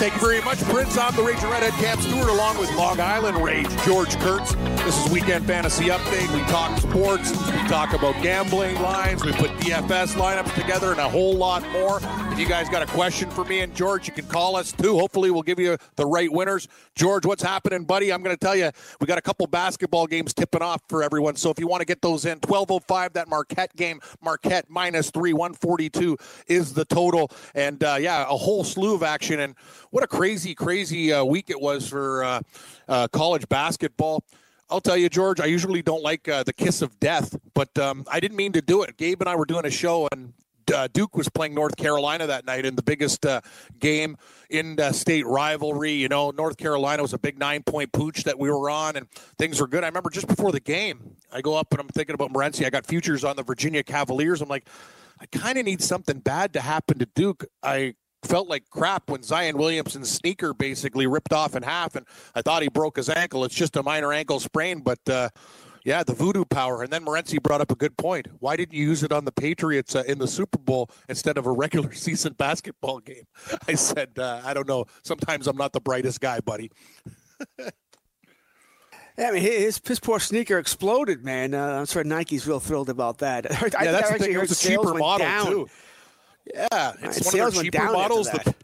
thank you very much, Prince. I'm the Rage Redhead Cam Stewart, along with Long Island Rage George Kurtz. This is Weekend Fantasy Update. We talk sports, we talk about gambling lines, we put DFS lineups together, and a whole lot more. You guys got a question for me and George, you can call us too. Hopefully, we'll give you the right winners. George, what's happening, buddy? I'm going to tell you, we got a couple basketball games tipping off for everyone. So if you want to get those in, 12:05 that Marquette game, Marquette minus three, 142 is the total, and uh, yeah, a whole slew of action. And what a crazy, crazy uh, week it was for uh, uh, college basketball. I'll tell you, George, I usually don't like uh, the kiss of death, but um, I didn't mean to do it. Gabe and I were doing a show, and uh, Duke was playing North Carolina that night in the biggest uh, game in uh, state rivalry. You know, North Carolina was a big nine point pooch that we were on, and things were good. I remember just before the game, I go up and I'm thinking about Morency. I got futures on the Virginia Cavaliers. I'm like, I kind of need something bad to happen to Duke. I felt like crap when Zion Williamson's sneaker basically ripped off in half, and I thought he broke his ankle. It's just a minor ankle sprain, but uh, yeah, the voodoo power. And then Morency brought up a good point. Why didn't you use it on the Patriots uh, in the Super Bowl instead of a regular season basketball game? I said, uh, I don't know. Sometimes I'm not the brightest guy, buddy. Yeah, I mean, his, his poor sneaker exploded, man. Uh, I'm sure Nike's real thrilled about that. I yeah, that's I the actually thing. It was a cheaper model down. too. Yeah, it's Right, one of their cheaper models. The,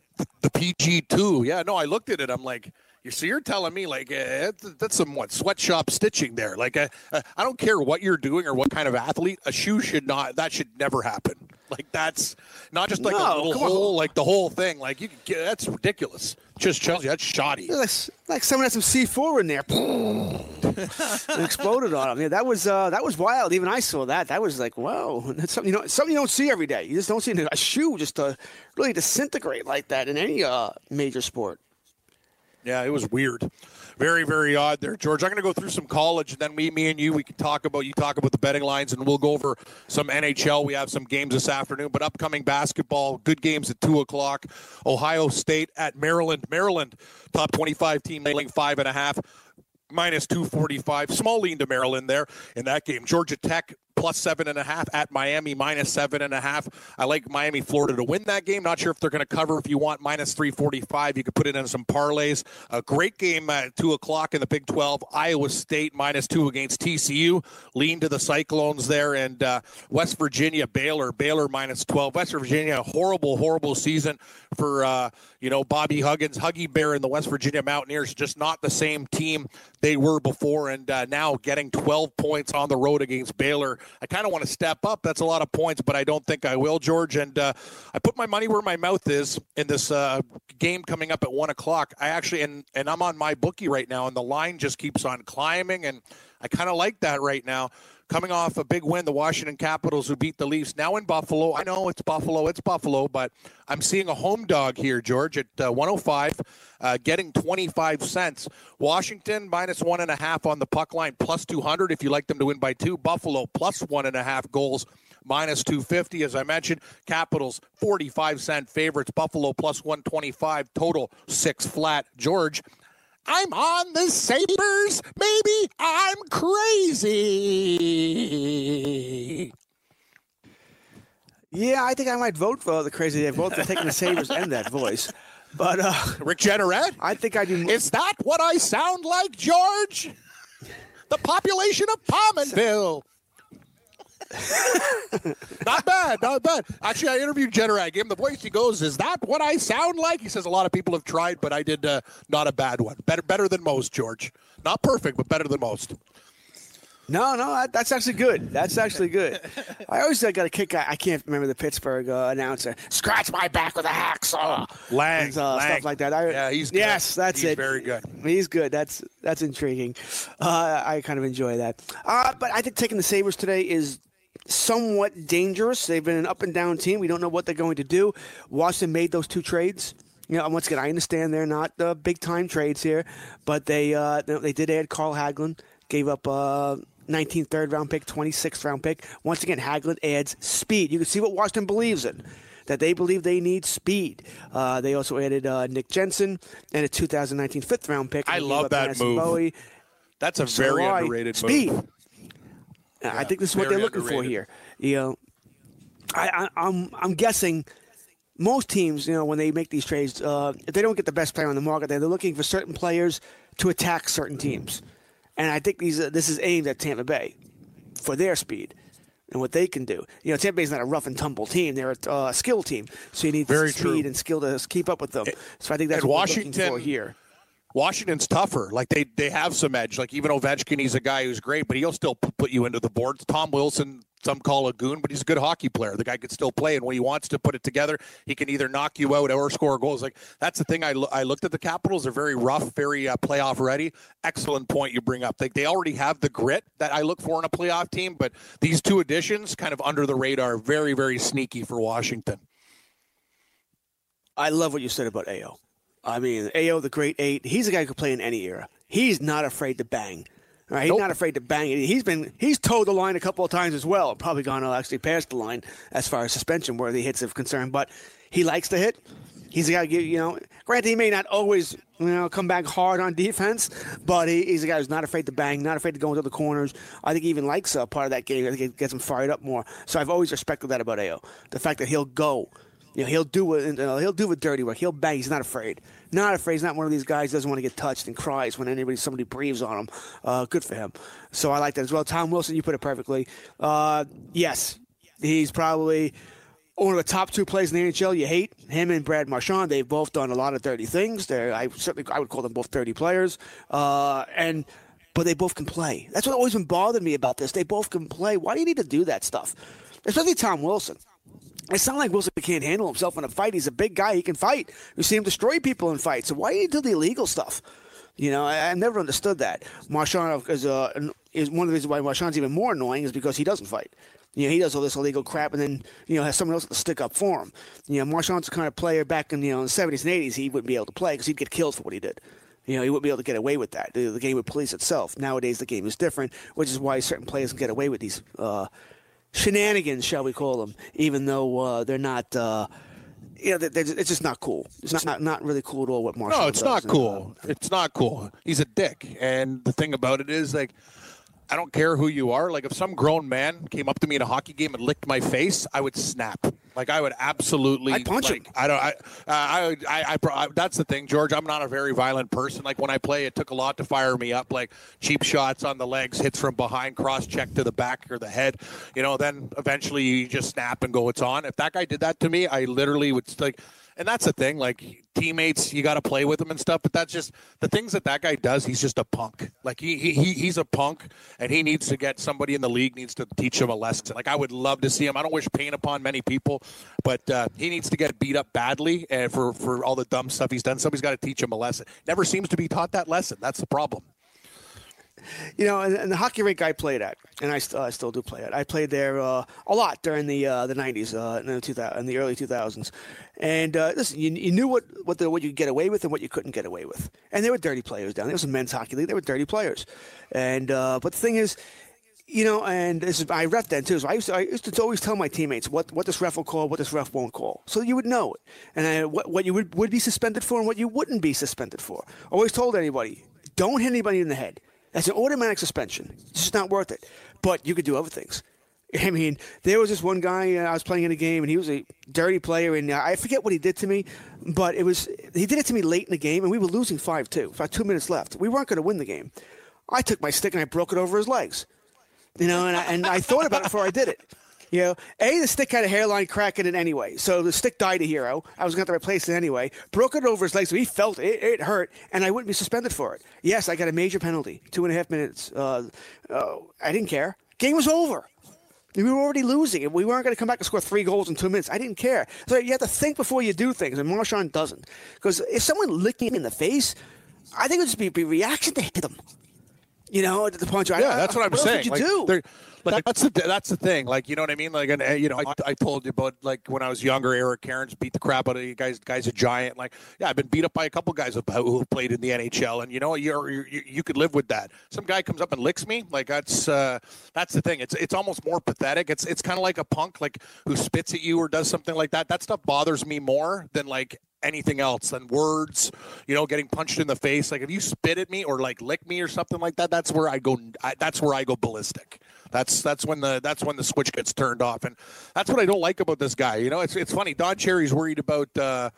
the PG two. Yeah, no, I looked at it. I'm like, you see, you're telling me like uh, that's- some what sweatshop stitching there. Like, uh, uh, I don't care what you're doing or what kind of athlete. A shoe should not. That should never happen. Like that's not just like a little on. hole. Like the whole thing. Like you, can get, that's ridiculous. Just tells you that's shoddy. Like, like someone had some C4 in there and exploded on him. Yeah, that was uh, that was wild. Even I saw that. That was like, whoa, that's something you know, something you don't see every day. You just don't see a shoe just to really disintegrate like that in any uh, major sport. Yeah, it was weird. Very, very odd there, George. I'm going to go through some college, and then we, me and you, we can talk about you talk about the betting lines, and we'll go over some NHL. We have some games this afternoon, but upcoming basketball, good games at two o'clock. Ohio State at Maryland. Maryland, top 25 team, laying five and a half, minus 245. Small lean to Maryland there in that game. Georgia Tech plus seven and a half at Miami minus seven and a half. I like Miami, Florida to win that game. Not sure if they're going to cover. If you want minus 345, you could put it in some parlays. A great game at two o'clock in the Big 12. Iowa State minus two against TCU. Lean to the Cyclones there. And uh, West Virginia, Baylor. Baylor minus 12. West Virginia, horrible, horrible season for, uh, you know, Bobby Huggins. Huggy Bear and the West Virginia Mountaineers, just not the same team they were before. And uh, now getting 12 points on the road against Baylor. I kind of want to step up. That's a lot of points, but I don't think I will, George. And uh, I put my money where my mouth is in this uh, game coming up at one o'clock. I actually, and, and I'm on my bookie right now, and the line just keeps on climbing. And I kind of like that right now. Coming off a big win, the Washington Capitals who beat the Leafs now in Buffalo. I know it's Buffalo, it's Buffalo, but I'm seeing a home dog here, George, at uh, 105, uh, getting 25 cents. Washington minus one and a half on the puck line, plus 200 if you like them to win by two. Buffalo plus one and a half goals, minus 250. As I mentioned, Capitals 45 cent favorites. Buffalo plus 125 total, six flat. George. I'm on the Sabres. Maybe I'm crazy. Yeah, I think I might vote for the crazy. They vote for taking the Sabres and that voice. But uh, Rick Jeanneret? I think I do. Is that what I sound like, George? The population of Pominville. not bad, not bad. Actually, I interviewed Jenner. I gave him the voice. He goes, "Is that what I sound like?" He says a lot of people have tried, but I did uh, not a bad one. Better, better than most, George. Not perfect, but better than most. No, no, that- that's actually good. That's actually good. I always uh, got a kick. I, I can't remember the Pittsburgh uh, announcer. Scratch my back with a hacksaw. Lange, And, uh, Lange. stuff like that. I, Yeah, he's good. yes, that's He's it. very good. He's good. That's that's intriguing. Uh, I kind of enjoy that. Uh, but I think taking the Sabres today is somewhat dangerous. They've been an up and down team. We don't know what they're going to do. Washington made those two trades. You know, once again, I understand they're not uh, big time trades here, but they uh, they did add Carl Hagelin, gave up uh, 19th third round pick, 26th round pick. Once again, Hagelin adds speed. You can see what Washington believes in. That they believe they need speed. Uh, they also added uh, Nick Jensen and a 2019 fifth round pick. I love that move. Bowie. That's a very underrated speed. move. I think this is what they're looking for here. You know, I, I, I'm I'm guessing most teams, you know, when they make these trades, uh, if they don't get the best player on the market, they're looking for certain players to attack certain teams, and I think these uh, this is aimed at Tampa Bay for their speed and what they can do. You know, Tampa Bay's not a rough and tumble team; they're a uh, skill team, so you need Very speed true. and skill to keep up with them. So I think that's and what we're looking for here. Washington's tougher. Like they they have some edge. Like even Ovechkin, he's a guy who's great, but he'll still put you into the boards. Tom Wilson, some call a goon, but he's a good hockey player. The guy could still play, and when he wants to put it together, he can either knock you out or score goals. Like that's the thing. I lo- I looked at the Capitals. They're very rough, very uh, playoff ready. Excellent point you bring up. Like they already have the grit that I look for in a playoff team, but these two additions, kind of under the radar, very very sneaky for Washington. I love what you said about AO. I mean, AO, the great eight, he's a guy who could play in any era. He's not afraid to bang. Right? He's Nope. not afraid to bang. He's been he's towed the line a couple of times as well. Probably gone actually past the line as far as suspension worthy hits are concerned. But he likes to hit. He's a guy, you you know. Granted, he may not always, you know, come back hard on defense, but he, he's a guy who's not afraid to bang, not afraid to go into the corners. I think he even likes uh, part of that game. I think it gets him fired up more. So I've always respected that about AO. The fact that he'll go, you know, he'll do it. Uh, he'll do the dirty work. He'll bang. He's not afraid. Not afraid. He's not one of these guys who doesn't want to get touched and cries when anybody somebody breathes on him. Uh, good for him. So I like that as well. Tom Wilson, you put it perfectly. Uh, yes, he's probably one of the top two players in the NHL. You hate him and Brad Marchand. They've both done a lot of dirty things. They're, I certainly I would call them both dirty players. Uh, and but they both can play. That's what always been bothered me about this. They both can play. Why do you need to do that stuff? Especially Tom Wilson. It's not like Wilson can't handle himself in a fight. He's a big guy. He can fight. You see him destroy people in fights. So why do you do the illegal stuff? You know, I, I've never understood that. Marchand is, uh, is one of the reasons why Marchand's even more annoying is because he doesn't fight. You know, he does all this illegal crap and then, you know, has someone else to stick up for him. You know, Marchand's the kind of player back in, you know, in the 70s and 80s, he wouldn't be able to play because he'd get killed for what he did. You know, he wouldn't be able to get away with that. The, the game would police itself. Nowadays, the game is different, which is why certain players can get away with these uh, shenanigans, shall we call them, even though uh, they're not. Uh, you know, they're, they're- it's just not cool. It's not, not not really cool at all what Marchand No, it's not And, cool. uh, It's not cool. He's a dick. And the thing about it is, like, I don't care who you are. Like, if some grown man came up to me in a hockey game and licked my face, I would snap. Like, I would absolutely. I'd punch like, him. I don't. I, uh, I, I, I, I. That's the thing, George. I'm not a very violent person. Like when I play, it took a lot to fire me up. Like cheap shots on the legs, hits from behind, cross check to the back or the head. You know, then eventually you just snap and go, "It's on." If that guy did that to me, I literally would like. And that's the thing, like teammates, you got to play with them and stuff. But that's just the things that that guy does. He's just a punk. Like he, he he- he's a punk, and he needs to get somebody in the league needs to teach him a lesson. Like I would love to see him. I don't wish pain upon many people, but uh, he needs to get beat up badly, and for for all the dumb stuff he's done, somebody's got to teach him a lesson. Never seems to be taught that lesson. That's the problem. You know, and, and the hockey rink I played at, and I, st- I still do play at. I played there uh, a lot during the uh, the '90s, uh, in the 2000, in the early 2000s. And uh, listen, you, you knew what what, the, what you get away with and what you couldn't get away with. And there were dirty players down there. It was a men's hockey league. There were dirty players. And uh, but the thing is, you know, and this is I ref then too. So I used to, I used to always tell my teammates what, what this ref will call, what this ref won't call, so you would know it, and I, what what you would, would be suspended for and what you wouldn't be suspended for. Always told anybody, don't hit anybody in the head. That's an automatic suspension. It's just not worth it. But you could do other things. I mean, there was this one guy uh, I was playing in a game, and he was a dirty player, and uh, I forget what he did to me, but it was he did it to me late in the game, and we were losing five two, about two minutes left. We weren't going to win the game. I took my stick and I broke it over his legs, you know, and I, and I thought about it before I did it. You know, A, the stick had a hairline crack in it anyway. So the stick died a hero. I was going to have to replace it anyway. Broke it over his leg, so he felt it. It hurt, and I wouldn't be suspended for it. Yes, I got a major penalty, two and a half minutes. Uh, oh, I didn't care. Game was over. We were already losing. And we weren't going to come back and score three goals in two minutes. I didn't care. So you have to think before you do things, and Marchand doesn't. Because if someone licked me in the face, I think it would just be, be reaction to hit them. You know, the punch. I- Yeah, I- that's what I'm saying. would you Like, do? That's the that's the thing. Like you know what I mean. Like and you know, I, I told you about like when I was younger, Eric Cairns beat the crap out of you guys. Guys a giant. Like yeah, I've been beat up by a couple guys who played in the NHL, and you know you're you you could live with that. Some guy comes up and licks me. Like that's uh, that's the thing. It's it's almost more pathetic. It's it's kind of like a punk like who spits at you or does something like that. That stuff bothers me more than like anything else than words you know getting punched in the face like if you spit at me or like lick me or something like that that's where i go I, that's where i go ballistic that's that's when the that's when the switch gets turned off and that's what i don't like about this guy you know it's it's funny don cherry's worried about uh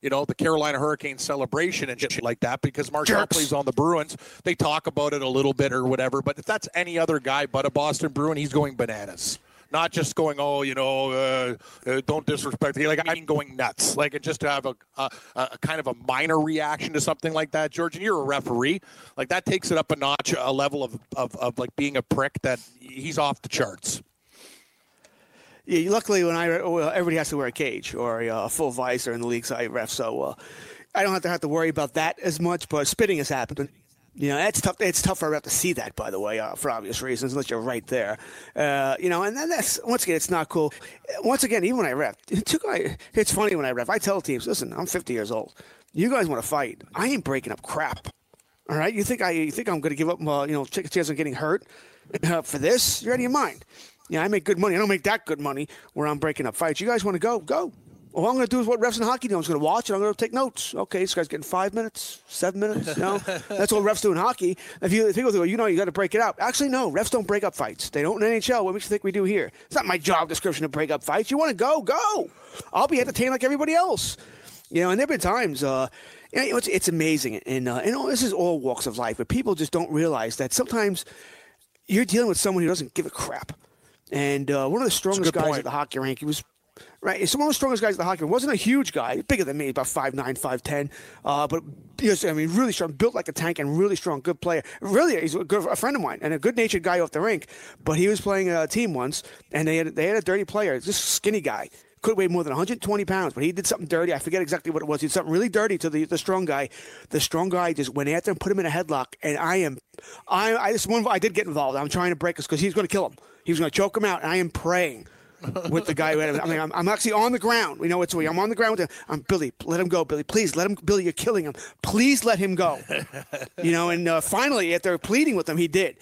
you know the Carolina Hurricanes celebration and shit like that because Marchand Jerks. plays on the Bruins. They talk about it a little bit or whatever, but if that's any other guy but a Boston Bruin, he's going bananas not just going, oh, you know, uh, uh, don't disrespect. Me. Like I mean, going nuts. Like and just to have a, a, a kind of a minor reaction to something like that, George. And you're a referee. Like that takes it up a notch, a level of, of, of like being a prick that he's off the charts. Yeah, luckily when I well, everybody has to wear a cage or a, uh, full visor in the league side ref, so uh, I don't have to have to worry about that as much. But spitting has happened. You know, it's tough. It's tough for a ref to see that, by the way, uh, for obvious reasons, unless you're right there. Uh, you know, and then that's once again, it's not cool. Once again, even when I ref, it's funny when I ref. I tell teams, listen, I'm 50 years old. You guys want to fight? I ain't breaking up crap. All right, you think I you think I'm going to give up? Uh, you know, take a chance on getting hurt uh, for this? You're out of your mind. Yeah, I make good money. I don't make that good money where I'm breaking up fights. You guys want to go? Go. All I'm going to do is what refs in hockey do. I'm just going to watch and I'm going to take notes. Okay, this guy's getting five minutes, seven minutes. You know, that's what refs do in hockey. If you if people go, you know, you got to break it up. Actually, no, refs don't break up fights. They don't in NHL. What makes you think we do here? It's not my job description to break up fights. You want to go? Go. I'll be entertained like everybody else. You know, and there've been times. Uh, you know, it's, it's amazing, and uh, and all, this is all walks of life, but people just don't realize that sometimes you're dealing with someone who doesn't give a crap. And uh, one of the strongest guys point. at the hockey rink, he was right. he's one of the strongest guys at the hockey wasn't a huge guy, bigger than me, about 5'9", 5'10", uh, but was, I mean, really strong, built like a tank, and really strong, good player. Really, he's a, good, a friend of mine and a good natured guy off the rink. But he was playing a team once, and they had they had a dirty player, just skinny guy. Could weigh more than 120 pounds, but he did something dirty. I forget exactly what it was. He did something really dirty to the, the strong guy. The strong guy just went after him, put him in a headlock, and I am, I, I this one I did get involved. I'm trying to break us because he's going to kill him. He was going to choke him out, and I am praying with the guy. Who had, I mean, I'm, I'm actually on the ground. We know it's we. I'm on the ground with him. I'm Billy. Let him go, Billy. Please let him. Billy, you're killing him. Please let him go. you know, and uh, finally, after pleading with him, he did.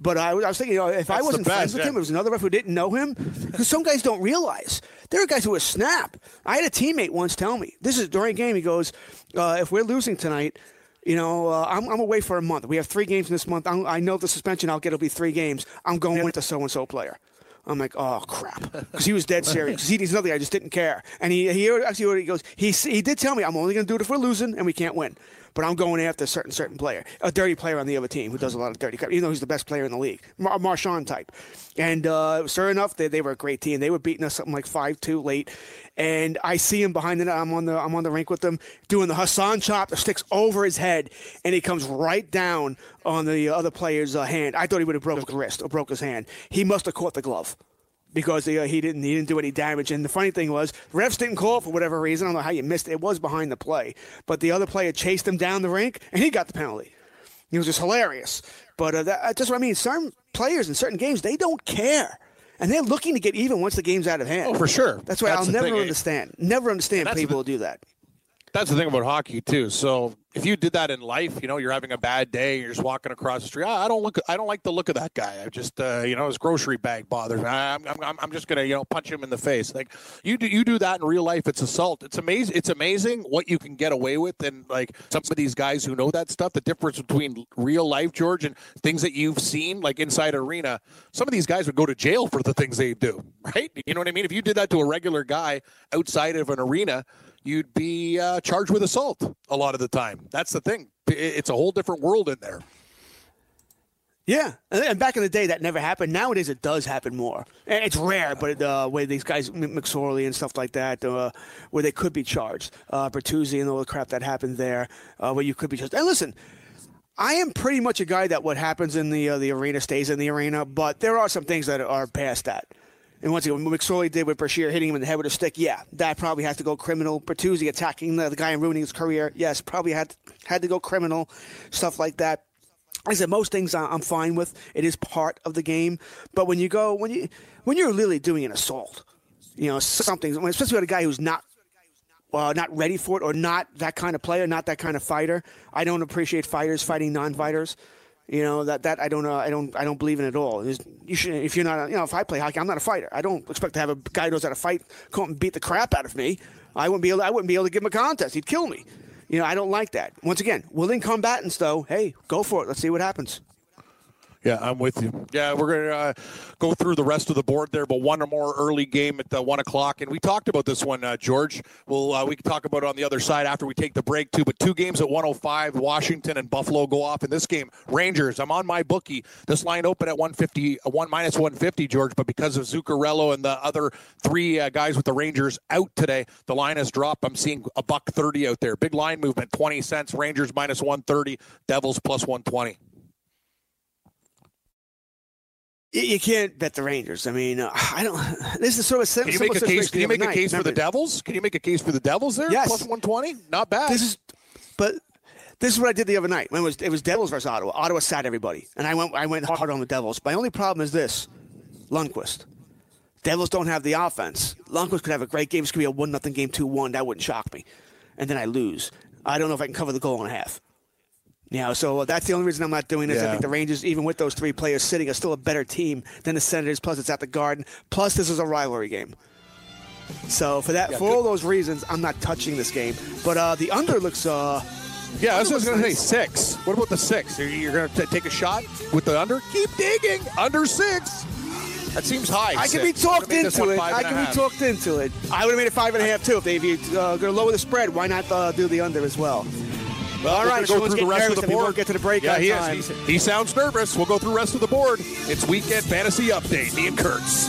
But I, was- I was thinking, you know, if I That's the wasn't friends with yeah. him, it was another ref who didn't know him. Because some guys don't realize there are guys who are snap. I had a teammate once tell me this is during a game. He goes, uh, "If we're losing tonight." You know, uh, I'm, I'm away for a month. We have three games in this month. I'm, I know the suspension I'll get will be three games. I'm going with the so and so player. I'm like, oh crap, because he was dead serious. 'Cause he, he's another guy, I just didn't care. And he he actually he goes, he he did tell me I'm only going to do it if we're losing and we can't win. But I'm going after a certain certain player, a dirty player on the other team who does a lot of dirty. Even though he's the best player in the league, Mar- Marchand type. And uh, sure enough, they, they were a great team. They were beating us something like five two late. And I see him behind the net. I'm on the I'm on the rink with them doing the Hassan chop. The sticks over his head, and he comes right down on the other player's uh, hand. I thought he would have broke his wrist or broke his hand. He must have caught the glove because uh, he didn't he didn't do any damage. And the funny thing was, refs didn't call for whatever reason. I don't know how you missed it. It was behind the play, but the other player chased him down the rink, and he got the penalty. It was just hilarious. But uh, that, that's what I mean. Certain players in certain games they don't care. And they're looking to get even once the game's out of hand. Oh, for sure. That's why That's I'll never thing. understand. Never understand people the- who do that. That's the thing about hockey too. So if you did that in life, you know, you're having a bad day, you're just walking across the street. "Ah, I don't look, I don't like the look of that guy. I just, uh, you know, his grocery bag bothers me. I'm, I'm, I'm- just gonna, you know, punch him in the face. Like you do, you do that in real life. It's assault. It's amazing. It's amazing what you can get away with, and like some of these guys who know that stuff. The difference between real life, George, and things that you've seen, like inside arena. Some of these guys would go to jail for the things they do. Right? You know what I mean? If you did that to a regular guy outside of an arena you'd be uh, charged with assault a lot of the time. That's the thing. It's a whole different world in there. Yeah, and, back in the day that never happened. Nowadays it does happen more. And it's rare, but uh, way these guys McSorley and stuff like that, uh, where they could be charged, uh, Bertuzzi and all the crap that happened there, uh, where you could be charged. And listen, I am pretty much a guy that what happens in the uh, the arena stays in the arena, but there are some things that are past that. And once again, McSorley did with Brashear hitting him in the head with a stick, yeah, that probably has to go criminal. Bertuzzi attacking the, the guy and ruining his career, yes, probably had had to go criminal. Stuff like that. I said most things I'm fine with. It is part of the game, but when you go when you when you're literally doing an assault, you know something, especially with a guy who's not uh, not ready for it or not that kind of player, not that kind of fighter. I don't appreciate fighters fighting non-fighters. You know that that I don't uh, I don't I don't believe in at all. You should if you're not a- you know if I play hockey, I'm not a fighter. I don't expect to have a guy who knows how to fight come and beat the crap out of me. I wouldn't be able I wouldn't be able to give him a contest. He'd kill me. You know I don't like that. Once again, willing combatants though. Hey, go for it. Let's see what happens. Yeah, I'm with you. Yeah, we're going to uh, go through the rest of the board there, but one or more early game at one o'clock, and we talked about this one, uh, George. Well, uh, we can talk about it on the other side after we take the break too. But two games at 105, Washington and Buffalo go off in this game. Rangers, I'm on my bookie. This line open at 150, uh, one minus 150, George, but because of Zuccarello and the other three uh, guys with the Rangers out today, the line has dropped. I'm seeing a buck 30 out there. Big line movement, 20 cents. Rangers minus 130, Devils plus 120. You, you can't bet the Rangers. I mean, uh, I don't. This is sort of a Can you make a case? Can you make a case for the Devils? Can you make a case for the Devils there? Yes. plus one twenty. Not bad. This is, but this is what I did the other night when it was it was Devils versus Ottawa. Ottawa sat everybody, and I went I went hard on the Devils. My only problem is this: Lundqvist. Devils don't have the offense. Lundqvist could have a great game. This could be a one nothing game, two one. That wouldn't shock me. And then I lose. I don't know if I can cover the goal and a half. You know, so that's the only reason I'm not doing this. I think the Rangers, even with those three players sitting, are still a better team than the Senators. Plus, it's at the Garden. Plus, this is a rivalry game. So for that, for all those reasons, I'm not touching this game. But uh, the under looks. Uh, yeah, I was just going to say six. What about the six? You're going to take a shot with the under? Keep digging. Under six. That seems high. I can be talked I'm gonna make this into it. I can be talked into it. I would have made it five and a half too if they if you uh, going to lower the spread. Why not uh, do the under as well? Well, All right, go through the rest of the board. get to the break Yeah, he time. is. He's- he sounds nervous. We'll go through the rest of the board. It's weekend fantasy update. Me and Kurtz.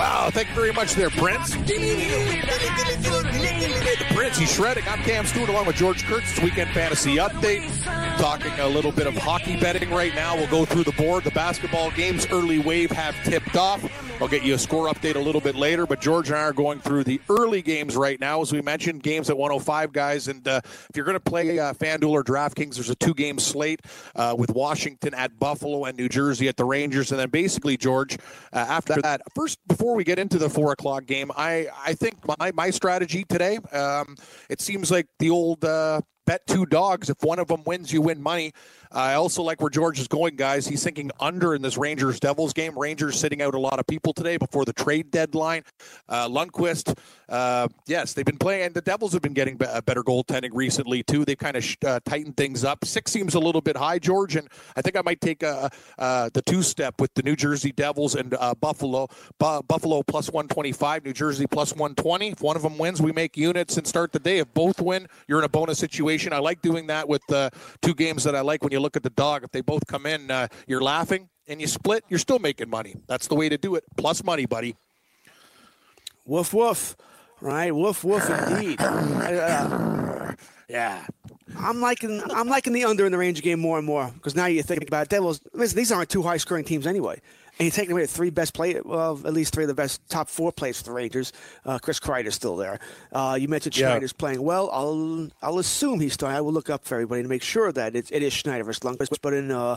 Wow, thank you very much there, Prince. The Prince, he's shredding. I'm Cam Stewart along with George Kurtz. Weekend Fantasy Update. Talking a little bit of hockey betting right now. We'll go through the board. The basketball games, early wave, have tipped off. I'll get you a score update a little bit later, but George and I are going through the early games right now. As we mentioned, games at 105, guys. And uh, if you're going to play uh, FanDuel or DraftKings, there's a two game slate uh, with Washington at Buffalo and New Jersey at the Rangers. And then basically, George, uh, after that, first, before we get into the four o'clock game, I, I think my, my strategy today, um, it seems like the old. Uh, bet two dogs. If one of them wins, you win money. I also like where George is going, guys. He's thinking under in this Rangers Devils game. Rangers sitting out a lot of people today before the trade deadline. Uh, Lundqvist, uh, yes, they've been playing, and the Devils have been getting uh, better goaltending recently too. They kind of sh- uh, tightened things up. Six seems a little bit high, George, and I think I might take uh, uh, the two step with the New Jersey Devils and uh, Buffalo. Bu- Buffalo plus one twenty five, New Jersey plus one twenty. If one of them wins, we make units and start the day. If both win, you're in a bonus situation. I like doing that with uh, two games that I like. When you look at the dog, if they both come in, uh, you're laughing and you split, you're still making money. That's the way to do it. Plus money, buddy. Woof woof, right? Woof woof indeed. Uh, Yeah. I'm liking I'm liking the under in the Ranger game more and more because now you think about it, Devils. Listen, these aren't two high scoring teams anyway. And you're taking away the three best play, well, at least three of the best top four players for the Rangers. Uh, Chris Kreider's still there. Uh, you mentioned Yeah. Schneider's playing well. I'll I'll assume he's starting. I will look up for everybody to make sure that it, it is Schneider versus Lundqvist. But in uh,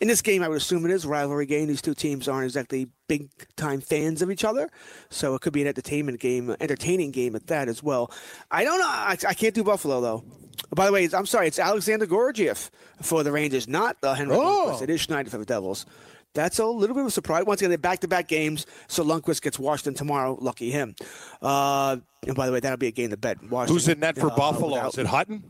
in this game, I would assume it is a rivalry game. These two teams aren't exactly big time fans of each other, so it could be an entertainment game, entertaining game at that as well. I don't know. I, I can't do Buffalo though. By the way, I'm sorry. It's Alexander Georgiev for the Rangers, not uh, Henry Oh. Lundqvist. It is Schneider for the Devils. That's a little bit of a surprise. Once again, they're back-to-back games, so Lundqvist gets Washington tomorrow. Lucky him. Uh, and by the way, that'll be a game to bet. Washington, Who's in net for uh, Buffalo? without- Is it Hutton?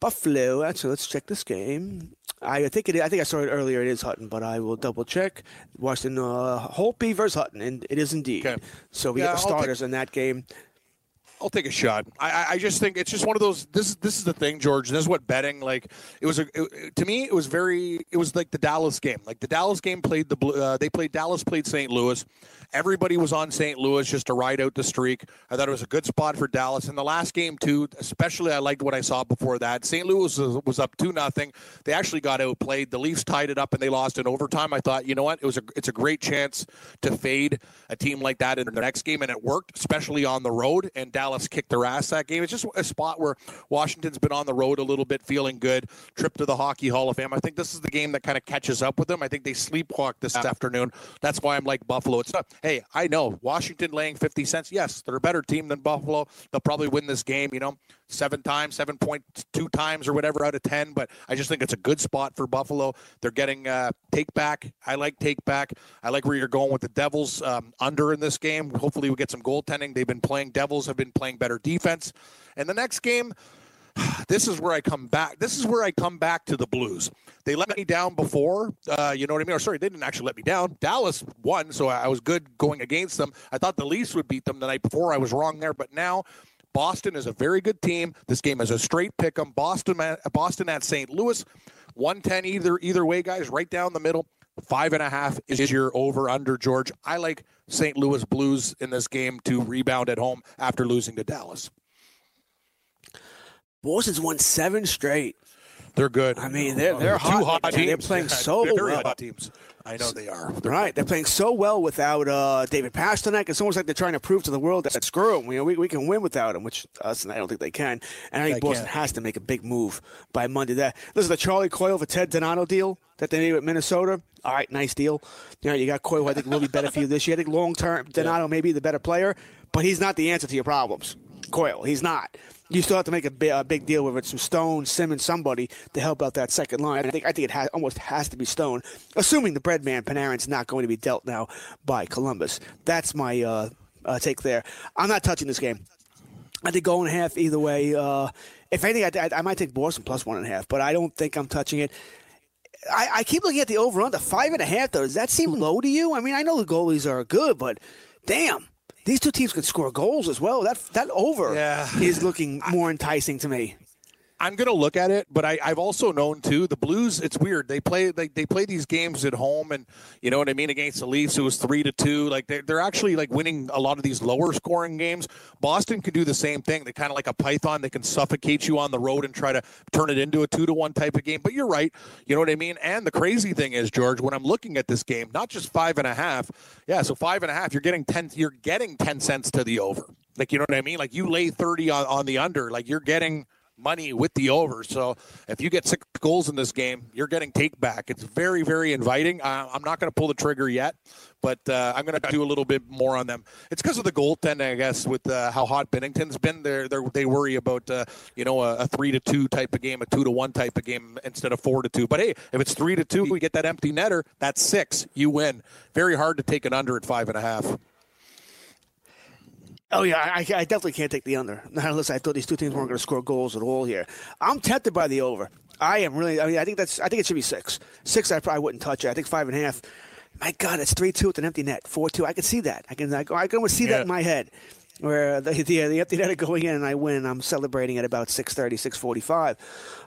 Buffalo. Actually, let's check this game. I think it. I think I saw it earlier. It is Hutton, but I will double check. Washington uh, Holtby versus Hutton, and it is indeed. Okay. So we Yeah, get the take- starters in that game. I'll take a shot. I, I- just think it's just one of those. This this is the thing, George. This is what betting like. It was a it- to me. It was very. It was like the Dallas game. Like the Dallas game played the. Blue- Uh, they played Dallas played St. Louis. Everybody was on St. Louis just to ride out the streak. I thought it was a good spot for Dallas. In the last game too, especially I liked what I saw before that. St. Louis was, was up two nothing. They actually got outplayed. The Leafs tied it up and they lost in overtime. I thought, you know what? It was a it's a great chance to fade a team like that in the next game, and it worked, especially on the road. And Dallas kicked their ass that game. It's just a spot where Washington's been on the road a little bit, feeling good. Trip to the Hockey Hall of Fame. I think this is the game that kind of catches up with them. I think they sleepwalk this afternoon. That's why I'm like Buffalo. It's not. Hey, I know Washington laying 50 cents. Yes, they're a better team than Buffalo. They'll probably win this game. You know, seven times, seven point two times, or whatever out of ten. But I just think it's a good spot for Buffalo. They're getting uh, take back. I like take back. I like where you're going with the Devils um, under in this game. Hopefully, we get some goaltending. They've been playing. Devils have been playing better defense. And the next game, this is where I come back. This is where I come back to the Blues. They let me down before, uh, you know what I mean? Or sorry, they didn't actually let me down. Dallas won, so I was good going against them. I thought the Leafs would beat them the night before. I was wrong there, but now Boston is a very good team. This game is a straight pick 'em. Boston, at- Boston at St. Louis, one ten either either way, guys. Right down the middle. Five and a half is your over under George. I like St. Louis Blues in this game to rebound at home after losing to Dallas. Boston's won seven straight. They're good. I mean, they're they're Two hot. hot teams. They're playing Yeah, so very well. hot teams. I know they are. They're Right, they're playing so well without uh, David Pastrnak. It's almost like they're trying to prove to the world that screw them. You know, we, we can win without him, which us and I don't think they can. And I think They Boston can't. has to make a big move by Monday. That is the Charlie Coyle for Ted Donato deal that they made with Minnesota. All right, nice deal. You know, you got Coyle. who I think will be better for you this year. I think long term, Donato may be the better player, but he's not the answer to your problems. Coyle, he's not. You still have to make a big, a big deal with it. Some Stone, Simmonds, somebody to help out that second line. I think I think it has, almost has to be Stone, assuming the bread man Panarin's not going to be dealt now by Columbus. That's my uh, uh, take there. I'm not touching this game. I think going half either way. Uh, if anything, I, I, I might take Boston plus one and a half, but I don't think I'm touching it. I, I keep looking at the over under five and a half. Though, does that seem low to you? I mean, I know the goalies are good, but damn, these two teams could score goals as well. That that over Yeah. is looking more enticing to me. I'm gonna look at it, but I, I've also known too the Blues. It's weird. They play they, they play these games at home, and you know what I mean. Against the Leafs, it was three to two. Like they're, they're actually like winning a lot of these lower scoring games. Boston can do the same thing. They kind of like a python. They can suffocate you on the road and try to turn it into a two to one type of game. But you're right. You know what I mean. And the crazy thing is, George, when I'm looking at this game, not just five and a half. Yeah, so five and a half. You're getting ten. You're getting ten cents to the over. Like you know what I mean. Like you lay thirty on, on the under. Like you're getting money with the over. So if you get six goals in this game, you're getting take back. It's very, very inviting. Uh, I'm not going to pull the trigger yet, but uh, I'm going to do a little bit more on them. It's because of the goaltending, I guess, with uh, how hot Binnington's been. They're, they're, they worry about uh, you know a, a three to two type of game, a two to one type of game instead of four to two. But hey, if it's three to two, we get that empty netter. That's six. You win. Very hard to take an under at five and a half. Oh yeah, I, I definitely can't take the under. Not unless I thought these two teams weren't going to score goals at all here. I'm tempted by the over. I am really. I mean, I think that's. I think it should be six. Six, I probably wouldn't touch it. I think five and a half. My God, it's three two with an empty net. Four two. I can see that. I can. I, I can almost see that in my head, where the the, the empty net are going in and I win. I'm celebrating at about 6:30, 6:45.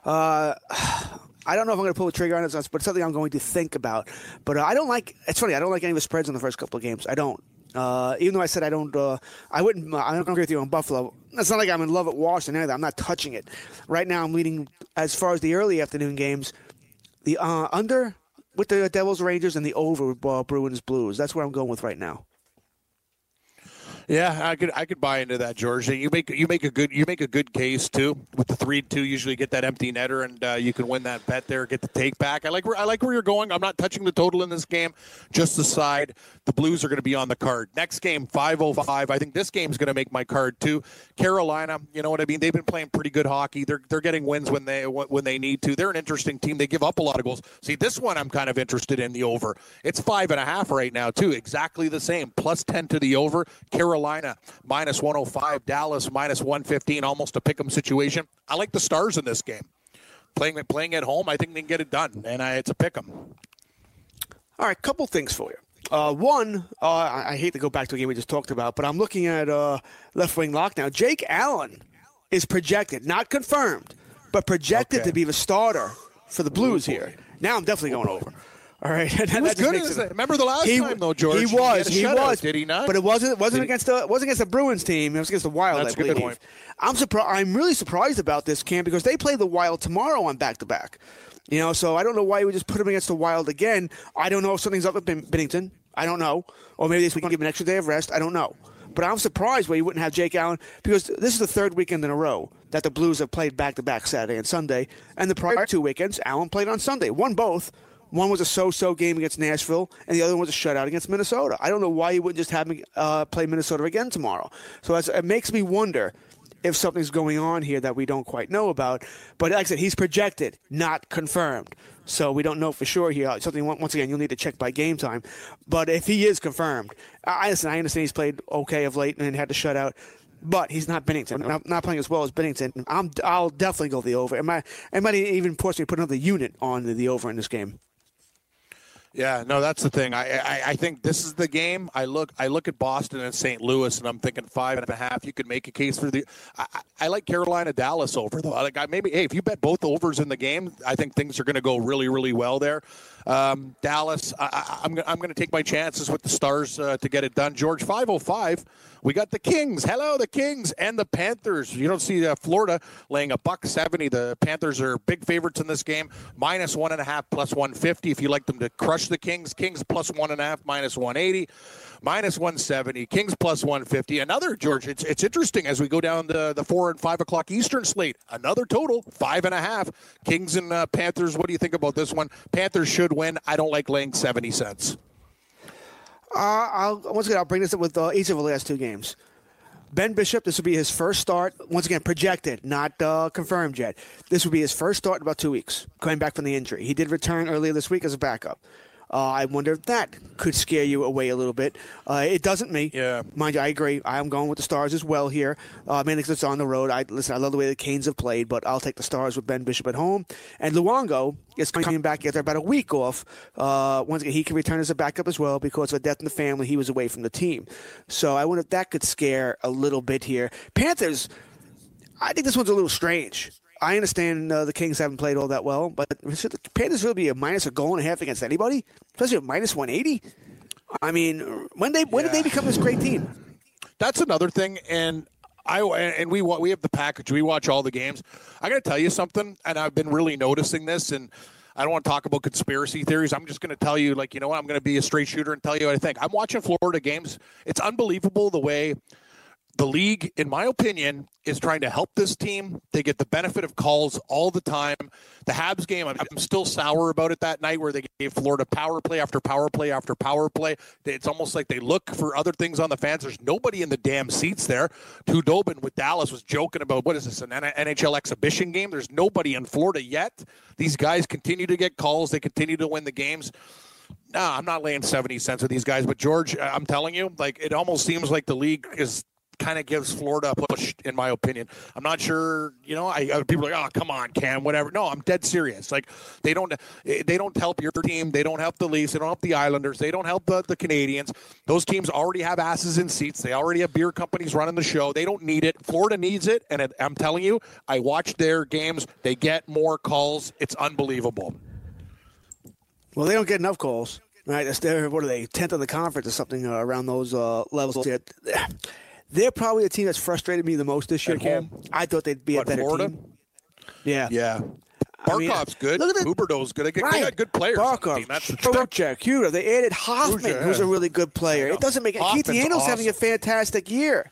Uh, I don't know if I'm going to pull the trigger on it, but it's something I'm going to think about. But uh, I don't like. It's funny. I don't like any of the spreads in the first couple of games. I don't. Uh, even though I said I don't, uh, I wouldn't. I don't agree with you on Buffalo. It's not like I'm in love with Washington either. I'm not touching it. Right now, I'm leading as far as the early afternoon games. The uh, under with the Devils, Rangers, and the over with uh, Bruins, Blues. That's where I'm going with right now. Yeah, I could I could buy into that, George. You make you make a good you make a good case too with the three two. Usually get that empty netter and uh, you can win that bet there, get the take back. I like where I like where you're going. I'm not touching the total in this game, just the side. The Blues are going to be on the card next game, five oh five. I think this game's going to make my card too. Carolina, you know what I mean? They've been playing pretty good hockey. They're they're getting wins when they when they need to. They're an interesting team. They give up a lot of goals. See, this one I'm kind of interested in the over. It's five and a half right now too, exactly the same. Plus ten to the over. Carolina minus 105, Dallas minus 115, almost a pick 'em situation. I like the Stars in this game. Playing playing at home, I think they can get it done, and I, it's a pick 'em. All right, couple things for you. Uh, one, uh, I, I hate to go back to a game we just talked about, but I'm looking at uh, left wing lock now. Jake Allen is projected, not confirmed, but projected Okay. to be the starter for the Blues here. Now I'm definitely going over. All right, He was good remember the last time, though, George? He He was. a He was. did he not? But it wasn't. It wasn't Did against the. It wasn't against the Bruins team. It was against the Wild. That's I a good believe. point. I'm surprised. I'm really surprised about this, camp because they play the Wild tomorrow on back to back. You know, so I don't know why we just put him against the Wild again. I don't know if something's up with Ben- Binnington. I don't know, or maybe this week give him an extra day of rest. I don't know. But I'm surprised why you wouldn't have Jake Allen because this is the third weekend in a row that the Blues have played back to back Saturday and Sunday. And the prior two weekends, Allen played on Sunday. Won both. One was a so-so game against Nashville, and the other one was a shutout against Minnesota. I don't know why you wouldn't just have him uh, play Minnesota again tomorrow. So that's, it makes me wonder if something's going on here that we don't quite know about. But like I said, he's projected, not confirmed. So we don't know for sure here. Something once again you'll need to check by game time. But if he is confirmed, I I listen. I understand he's played okay of late and had to shut out. But he's not Binnington. Not, not playing as well as Binnington. I'm. I'll definitely go the over. It might. It might even force me to put another unit on the, the over in this game. Yeah, no, that's the thing. I, I I think this is the game. I look I look at Boston and St. Louis, and I'm thinking five and a half. You could make a case for the. I, I- like Carolina Dallas over though. Like I maybe hey, if you bet both overs in the game, I think things are going to go really really well there. Um, Dallas, I, I, I'm I'm going to take my chances with the Stars uh, to get it done. George, five oh five. We got the Kings. Hello, the Kings and the Panthers. You don't see uh, Florida laying a buck seventy. The Panthers are big favorites in this game, minus one and a half, plus one fifty. If you like them to crush the Kings, Kings plus one and a half, minus one eighty, minus one seventy. Kings plus one fifty. Another George. It's it's interesting as we go down the the four and five o'clock Eastern slate. Another total five and a half. Kings and uh, Panthers. What do you think about this one? Panthers should win. I don't like laying seventy cents. Uh, I'll once again I'll bring this up with uh, each of the last two games. Ben Bishop, this will be his first start. Once again, projected, not uh, confirmed yet. This will be his first start in about two weeks, coming back from the injury. He did return earlier this week as a backup. Uh, I wonder if that could scare you away a little bit. Uh, it doesn't me. Yeah. Mind you, I agree. I'm going with the Stars as well here. Uh, mainly because it's on the road. I listen. I love the way the Canes have played, but I'll take the Stars with Ben Bishop at home. And Luongo is coming back after about a week off. Uh, once again, he can return as a backup as well because of a death in the family. He was away from the team, so I wonder if that could scare a little bit here. Panthers. I think this one's a little strange. I understand uh, the Kings haven't played all that well, but should the Panthers really be a minus a goal and a half against anybody, especially a minus one eighty? I mean, when they when did they become this great team? that's another thing and I and we we have the package. We watch all the games. I got to tell you something, and I've been really noticing this. And I don't want to talk about conspiracy theories. I'm just going to tell you, like, you know what? I'm going to be a straight shooter and tell you what I think. I'm watching Florida games. It's unbelievable the way the league, in my opinion, is trying to help this team. They get the benefit of calls all the time. The Habs game, I'm, still sour about it that night where they gave Florida power play after power play after power play. It's almost like they look for other things on the fans. There's nobody in the damn seats there. Tudobin with Dallas was joking about what is this, an NHL exhibition game? There's nobody in Florida yet. These guys continue to get calls, they continue to win the games. No, I'm not laying 70 cents with these guys, but George, uh, I'm telling you, like it almost seems like the league is kind of gives Florida a push, in my opinion. I'm not sure, you know, I, I people are like, oh, come on, Cam, whatever. No, I'm dead serious. Like they don't, they don't help your team. They don't help the Leafs. They don't help the Islanders. They don't help the, the Canadiens. Those teams already have asses in seats. They already have beer companies running the show. They don't need it. Florida needs it, and it, I'm telling you, I watch their games. They get more calls. It's unbelievable. Well, they don't get enough calls. right? Their what are they tenth of the conference or something uh, around those uh, levels. They're probably the team that's frustrated me the most this year, Cam. I thought they'd be What, a better Florida? team. Yeah. Yeah. I mean, Barkov's good. look at the- Huberdeau's good. They, got- Right. they got good players. Barkov, team. That's the Trocheck, Huda. They added Hoffman, who's a really good player. It doesn't make it. Keith Hoffman's Yandle's having a fantastic year.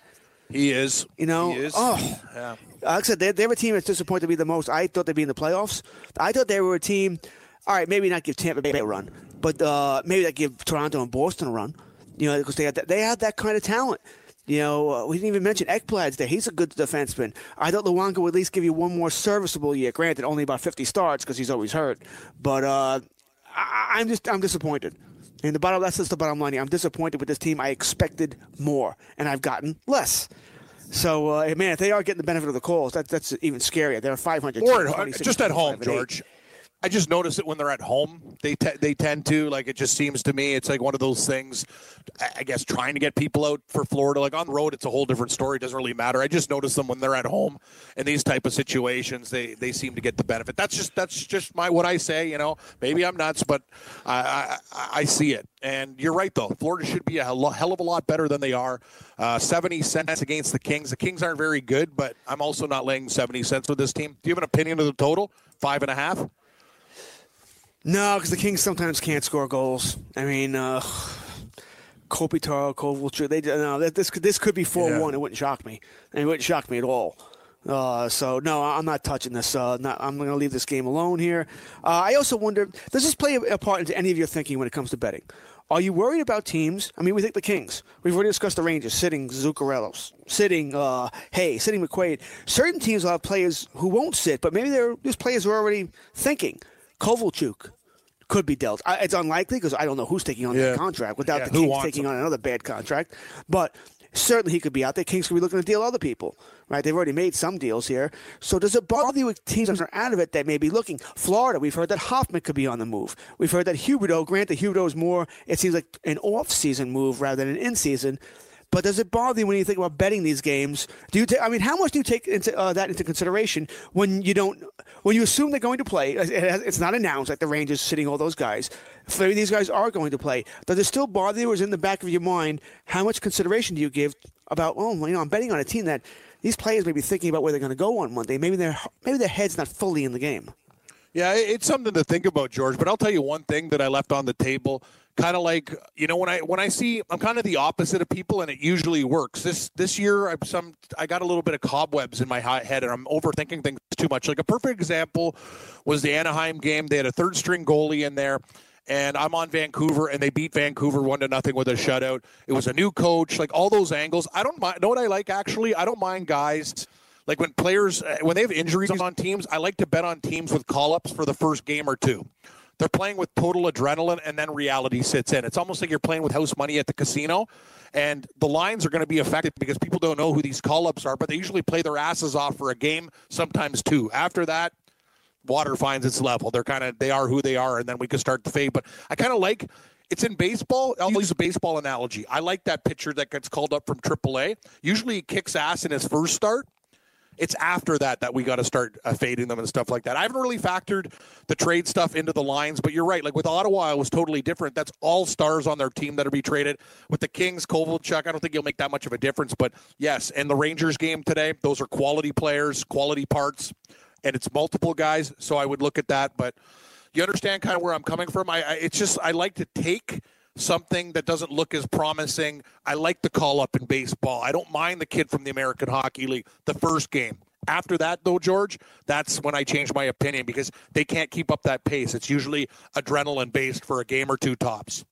He is. You know, He is. oh. Yeah. Like I said, they're, they're a team that's disappointed me the most. I thought they'd be in the playoffs. I thought they were a team. All right, maybe not give Tampa Bay a run, but uh, maybe they give Toronto and Boston a run. You know, because they had that, they had that kind of talent. You know, uh, we didn't even mention Ekblad's there. He's a good defenseman. I thought Luongo would at least give you one more serviceable year. Granted, only about 50 starts because he's always hurt. But uh, I, I'm just I'm disappointed. And the bottom that's just the bottom line. here. I'm disappointed with this team. I expected more, and I've gotten less. So, uh, man, if they are getting the benefit of the calls, that, that's even scarier. They're 500 Or at- just at home, 25, eight. George. I just notice it when they're at home. They they tend to like it. Just seems to me it's like one of those things. I- guess trying to get people out for Florida, like on the road, it's a whole different story. It doesn't really matter. I just notice them when they're at home in these type of situations. They they seem to get the benefit. That's just that's just my what I say. You know, maybe I'm nuts, but I I, I- see it. And you're right though. Florida should be a hell of a lot better than they are. Uh, Seventy cents against the Kings. The Kings aren't very good, but I'm also not laying seventy cents with this team. Do you have an opinion of the total? Five and a half. No, because the Kings sometimes can't score goals. I mean, uh, Kopitar, Kovalchuk, they no, this could this could be four one. It wouldn't shock me. It wouldn't shock me at all. Uh, so no, I'm not touching this. Uh, not, I'm going to leave this game alone here. Uh, I also wonder, does this play a, part into any of your thinking when it comes to betting? Are you worried about teams? I mean, we think the Kings. We've already discussed the Rangers sitting Zuccarellos, sitting uh, Hay, sitting McQuaid. Certain teams will have players who won't sit, but maybe they're these players who are already thinking. Kovalchuk could be dealt. I, it's unlikely because I don't know who's taking on Yeah. that contract without Yeah, the Kings taking him? on another bad contract. But certainly he could be out there. Kings could be looking to deal other people, right? They've already made some deals here. So does it bother you with teams that are out of it that may be looking? Florida, we've heard that Hoffman could be on the move. We've heard that Huberdeau, granted Huberdeau is more, it seems like an off-season move rather than an in-season. But does it bother you when you think about betting these games? Do you? take? I mean, how much do you take into, uh, that into consideration when you don't, when you assume they're going to play? It has, it's not announced like the Rangers sitting all those guys. Maybe these guys are going to play, does it still bother you, or is in the back of your mind how much consideration do you give about? Oh, you know, I'm betting on a team that these players may be thinking about where they're going to go on Monday. Maybe their maybe their head's not fully in the game. Yeah, it's something to think about, George. But I'll tell you one thing that I left on the table. Kind of like you know when I when I see I'm kind of the opposite of people, and it usually works. This this year, I'm some I got a little bit of cobwebs in my head, and I'm overthinking things too much. Like a perfect example was the Anaheim game. They had a third string goalie in there. And I'm on Vancouver, and they beat Vancouver one to nothing with a shutout. It was a new coach, like all those angles. I don't mind. Know what I like actually? I don't mind guys like when players uh, when they have injuries on teams, I like to bet on teams with call ups for the first game or two. They're playing with total adrenaline, and then reality sits in. It's almost like you're playing with house money at the casino, and the lines are going to be affected because people don't know who these call ups are, but they usually play their asses off for a game, sometimes two. After that, water finds its level. They're kind of they are who they are, and then we can start the fade. But I kind of like it's in baseball. I'll use a baseball analogy. I like that pitcher that gets called up from AAA. Usually, he kicks ass in his first start. It's after that that we got to start uh, fading them and stuff like that. I haven't really factored the trade stuff into the lines, but you're right. Like with Ottawa, it was totally different. That's all stars on their team that are be traded. With the Kings, Kovalchuk, I don't think you'll make that much of a difference. But yes, and the Rangers game today, those are quality players, quality parts, and it's multiple guys. So I would look at that. But you understand kind of where I'm coming from. I, I it's just I like to take something that doesn't look as promising. I like the call up in baseball. I don't mind the kid from the American Hockey League the first game. After that, though, George, that's when I change my opinion because they can't keep up that pace. It's usually adrenaline based for a game or two tops.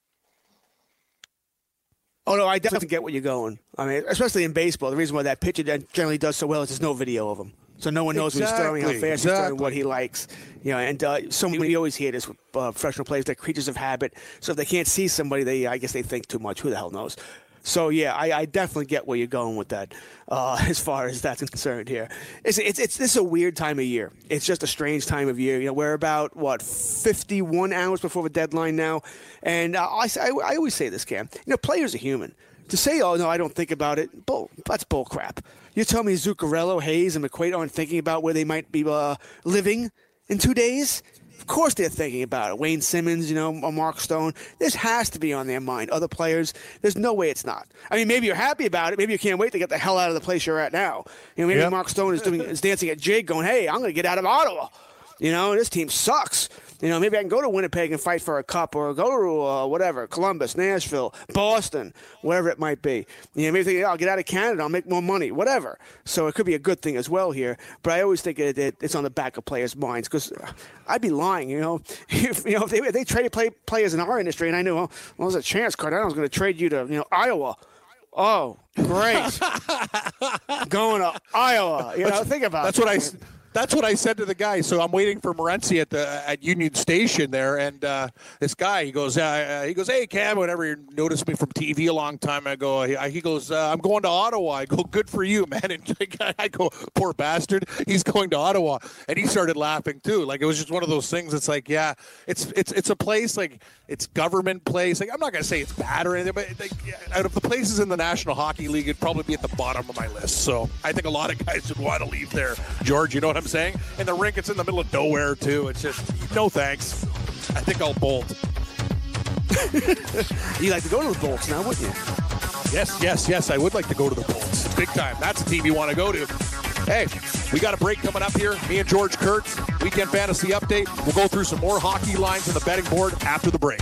Oh no, I definitely get where you're going. I mean, especially in baseball, the reason why that pitcher generally does so well is there's no video of him, so no one knows what he's throwing, how Exactly, fast he's throwing, what he likes. You know, and uh, so we always hear this with uh, professional players; they're creatures of habit. So if they can't see somebody, they I guess they think too much. Who the hell knows? So yeah, I, I definitely get where you're going with that, uh, as far as that's concerned. Here, it's, it's it's this is a weird time of year. It's just a strange time of year. You know, we're about what 51 hours before the deadline now, and uh, I, I I always say this, Cam. You know, players are human. To say, oh no, I don't think about it, bull, that's bull crap. You tell me Zuccarello, Hayes, and McQuaid aren't thinking about where they might be uh, living in two days? Of course they're thinking about it. Wayne Simmonds, you know, Mark Stone. This has to be on their mind. Other players, there's no way it's not. I mean, maybe you're happy about it. Maybe you can't wait to get the hell out of the place you're at now. You know, maybe Yep. Mark Stone is doing is dancing at jig, going, "Hey, I'm going to get out of Ottawa." You know, this team sucks. You know, maybe I can go to Winnipeg and fight for a cup, or go to uh, whatever Columbus, Nashville, Boston, whatever it might be. You know, maybe think, "Yeah, I'll get out of Canada, I'll make more money, whatever. So it could be a good thing as well here. But I always think it, it, it's on the back of players' minds because I'd be lying. You know, if you know if they, if they traded play, players in our industry, and I knew well, well there's a chance Cardano was going to trade you to you know Iowa. Oh, great! Going to Iowa. You know, think about That's it. what I. That's what I said to the guy. So I'm waiting for Morency at the at Union Station there, and uh, this guy he goes, uh, he goes, hey Cam, whenever you noticed me from TV a long time ago, he, he goes, uh, I'm going to Ottawa. I go, good for you, man. And I go, poor bastard, he's going to Ottawa, and he started laughing too. Like it was just one of those things. It's like, yeah, it's it's it's a place like it's government place. Like I'm not gonna say it's bad or anything, but like, out of the places in the National Hockey League, it'd probably be at the bottom of my list. So I think a lot of guys would want to leave there. George, you know what I'm saying? And the rink, it's in the middle of nowhere too. It's just no thanks. I think I'll bolt. You like to go to the Bolts now, wouldn't you? Yes, yes, yes. I would like to go to the Bolts. Big time. That's a team you want to go to. Hey, we got a break coming up here. Me and George Kurtz, Weekend Fantasy Update. We'll go through some more hockey lines on the betting board after the break.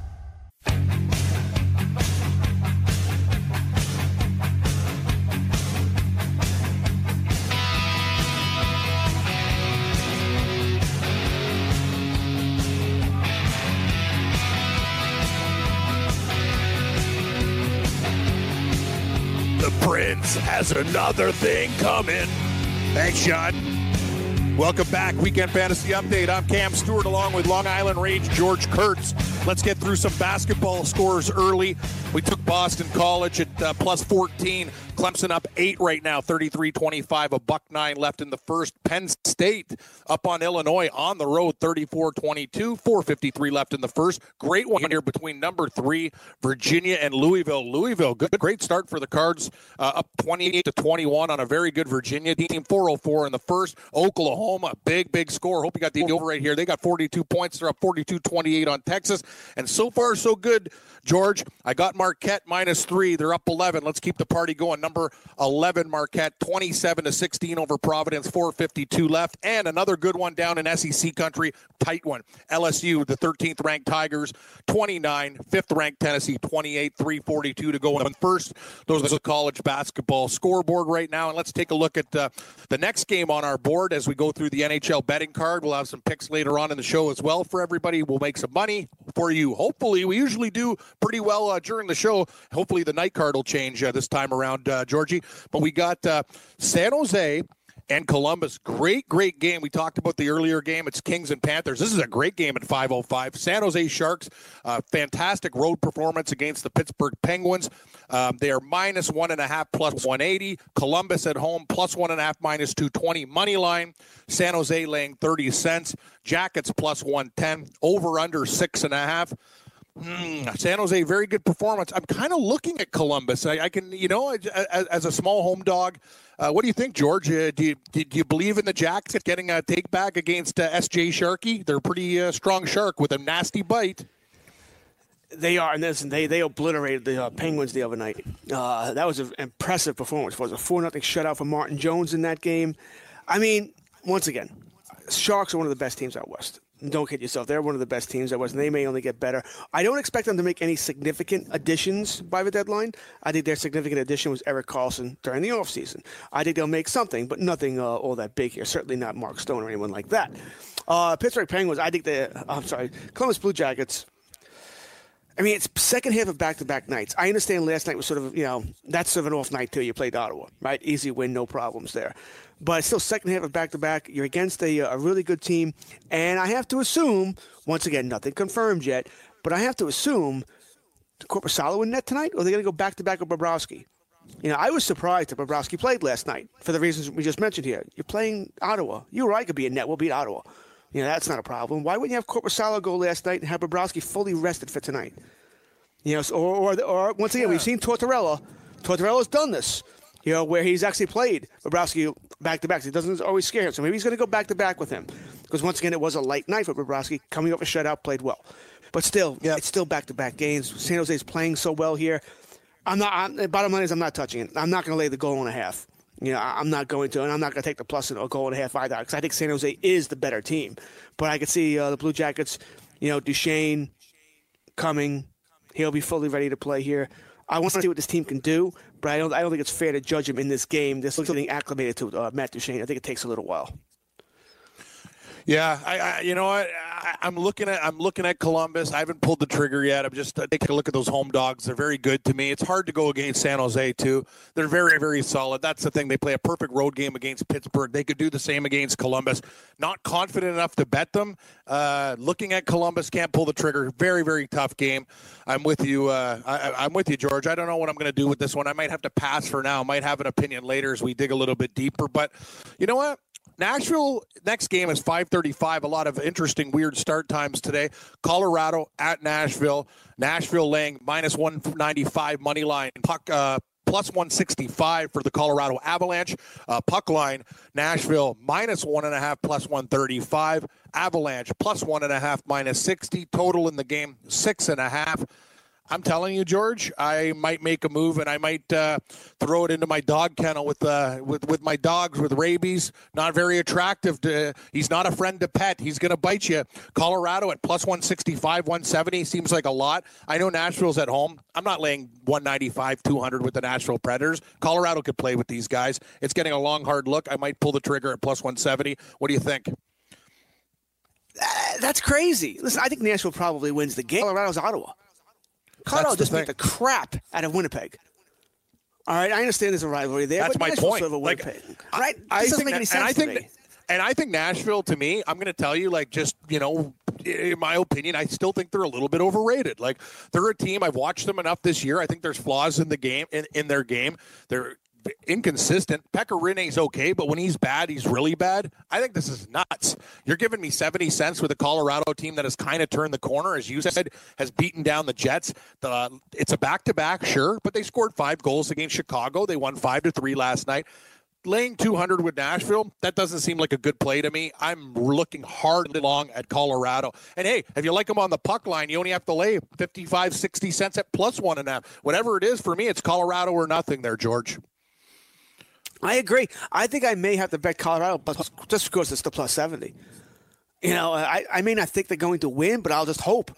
Prince has another thing coming. Thanks, Sean. Welcome back, Weekend Fantasy Update. I'm Cam Stewart along with Long Island Range George Kurtz. Let's get through some basketball scores early. We took Boston College at uh, plus 14. Clemson up eight right now, 33 25. A buck nine left in the first. Penn State up on Illinois on the road, 34 22. 453 left in the first. Great one here between number three, Virginia and Louisville. Louisville, good, great start for the Cards, uh, up 28 to 21 on a very good Virginia team. 404 in the first. Oklahoma, big, big score. Hope you got the over right here. They got 42 points. They're up 42 28 on Texas. And so far, so good, George. I got Marquette minus three. They're up 11. Let's keep the party going. Number 11, Marquette, 27 to 16 over Providence, 452 left. And another good one down in SEC country, tight one. LSU, the 13th ranked Tigers, 29, fifth ranked Tennessee, 28, 342 to go in first. Those are the college basketball scoreboard right now. And let's take a look at uh, the next game on our board as we go through the NHL betting card. We'll have some picks later on in the show as well for everybody. We'll make some money for you. Hopefully, we usually do pretty well uh, during the show. Hopefully, the night card will change uh, this time around, uh, Georgie. But we got uh, San Jose and Columbus. Great, great game. We talked about the earlier game. It's Kings and Panthers. This is a great game at 5:05. San Jose Sharks, uh, fantastic road performance against the Pittsburgh Penguins. Um, they are minus one and a half, plus 180. Columbus at home, plus one and a half, minus 220 money line. San Jose laying 30 cents. Jackets plus 110. Over under six and a half. Hmm, San Jose, very good performance. I'm kind of looking at Columbus. I, I can, you know, as, as a small home dog. Uh, what do you think, George? Uh, do, you, do you believe in the Jacks getting a take back against uh, SJ Sharkey? They're a pretty uh, strong shark with a nasty bite. They are, and listen, they they obliterated the uh, Penguins the other night. Uh, that was an impressive performance. It was a four nothing shutout for Martin Jones in that game. I mean, once again, Sharks are one of the best teams out west. Don't kid yourself; they're one of the best teams out was, and they may only get better. I don't expect them to make any significant additions by the deadline. I think their significant addition was Erik Karlsson during the offseason. I think they'll make something, but nothing uh, all that big here. Certainly not Mark Stone or anyone like that. Uh, Pittsburgh Penguins. I think they. I'm sorry, Columbus Blue Jackets I mean, it's second half of back-to-back nights. I understand last night was sort of, you know, that's sort of an off night too. You played Ottawa, right? Easy win, no problems there. But still second half of back-to-back. You're against a, a really good team, and I have to assume, once again, nothing confirmed yet, but I have to assume Korpisalo in net tonight, or are they going to go back-to-back with Bobrovsky? You know, I was surprised that Bobrovsky played last night for the reasons we just mentioned here. You're playing Ottawa. You or I could be in net. We'll beat Ottawa. You know, that's not a problem. Why wouldn't you have Korpisalo go last night and have Bobrovsky fully rested for tonight? You know, so- or, or, or once again, we've seen Tortorella. Tortorella's done this, you know, where he's actually played Bobrovsky back to back. It doesn't always scare him. So maybe he's going to go back to back with him. Because once again, it was a light night for Bobrovsky. Coming off a shutout, played well. But still, Yeah. it's still back to back games. San Jose's playing so well here. I'm not. I'm, bottom line is, I'm not touching it. I'm not going to lay the goal and a half. You know, I'm not going to, and I'm not going to take the plus and a goal and a half either, because I think San Jose is the better team. But I could see uh, the Blue Jackets, you know, Duchene coming. He'll be fully ready to play here. I want to see what this team can do, but I don't. I don't think it's fair to judge him in this game. This looks like getting acclimated to uh, Matt Duchene. I think it takes a little while. Yeah, I, I you know what I, I'm looking at I'm looking at Columbus. I haven't pulled the trigger yet. I'm just uh, taking a look at those home dogs. They're very good to me. It's hard to go against San Jose too. They're very very solid. That's the thing. They play a perfect road game against Pittsburgh. They could do the same against Columbus. Not confident enough to bet them. Uh, looking at Columbus, can't pull the trigger. Very very tough game. I'm with you. Uh, I, I'm with you, George. I don't know what I'm going to do with this one. I might have to pass for now. Might have an opinion later as we dig a little bit deeper. But you know what? Nashville next game is 5:35. A lot of interesting, weird start times today. Colorado at Nashville. Nashville laying minus 195 money line. Puck uh, plus 165 for the Colorado Avalanche. Uh, puck line Nashville minus one and a half plus 135. Avalanche plus one and a half minus 60. Total in the game six and a half. I'm telling you, George, I might make a move and I might uh, throw it into my dog kennel with uh, with with my dogs with rabies. Not very attractive. To, he's not a friend to pet. He's going to bite you. Colorado at plus 165, 170 seems like a lot. I know Nashville's at home. I'm not laying 195, 200 with the Nashville Predators. Colorado could play with these guys. It's getting a long, hard look. I might pull the trigger at plus 170. What do you think? That's crazy. Listen, I think Nashville probably wins the game. Colorado's Ottawa. Colorado just beat the crap out of Winnipeg. All right, I understand there's a rivalry there. That's my point. Sort of a Like, Winnipeg, I- right? I, This doesn't think make any sense and I to think that- and I think Nashville, to me, I'm going to tell you, like, just you know, in my opinion, I still think they're a little bit overrated. Like, they're a team. I've watched them enough this year. I think there's flaws in the game, in, in their game. They're inconsistent. Pekka Rinne's okay, but when he's bad, he's really bad. I think this is nuts. You're giving me 70 cents with a Colorado team that has kind of turned the corner, as you said, has beaten down the Jets. The, it's a back-to-back, sure, but they scored five goals against Chicago. They won five to three last night. Laying 200 with Nashville, that doesn't seem like a good play to me. I'm looking hard long at Colorado. And hey, if you like them on the puck line, you only have to lay 55, 60 cents at plus one and a half. Whatever it is for me, it's Colorado or nothing there, George. I agree. I think I may have to bet Colorado, but just because it's the plus seventy. You know, I, I may not think they're going to win, but I'll just hope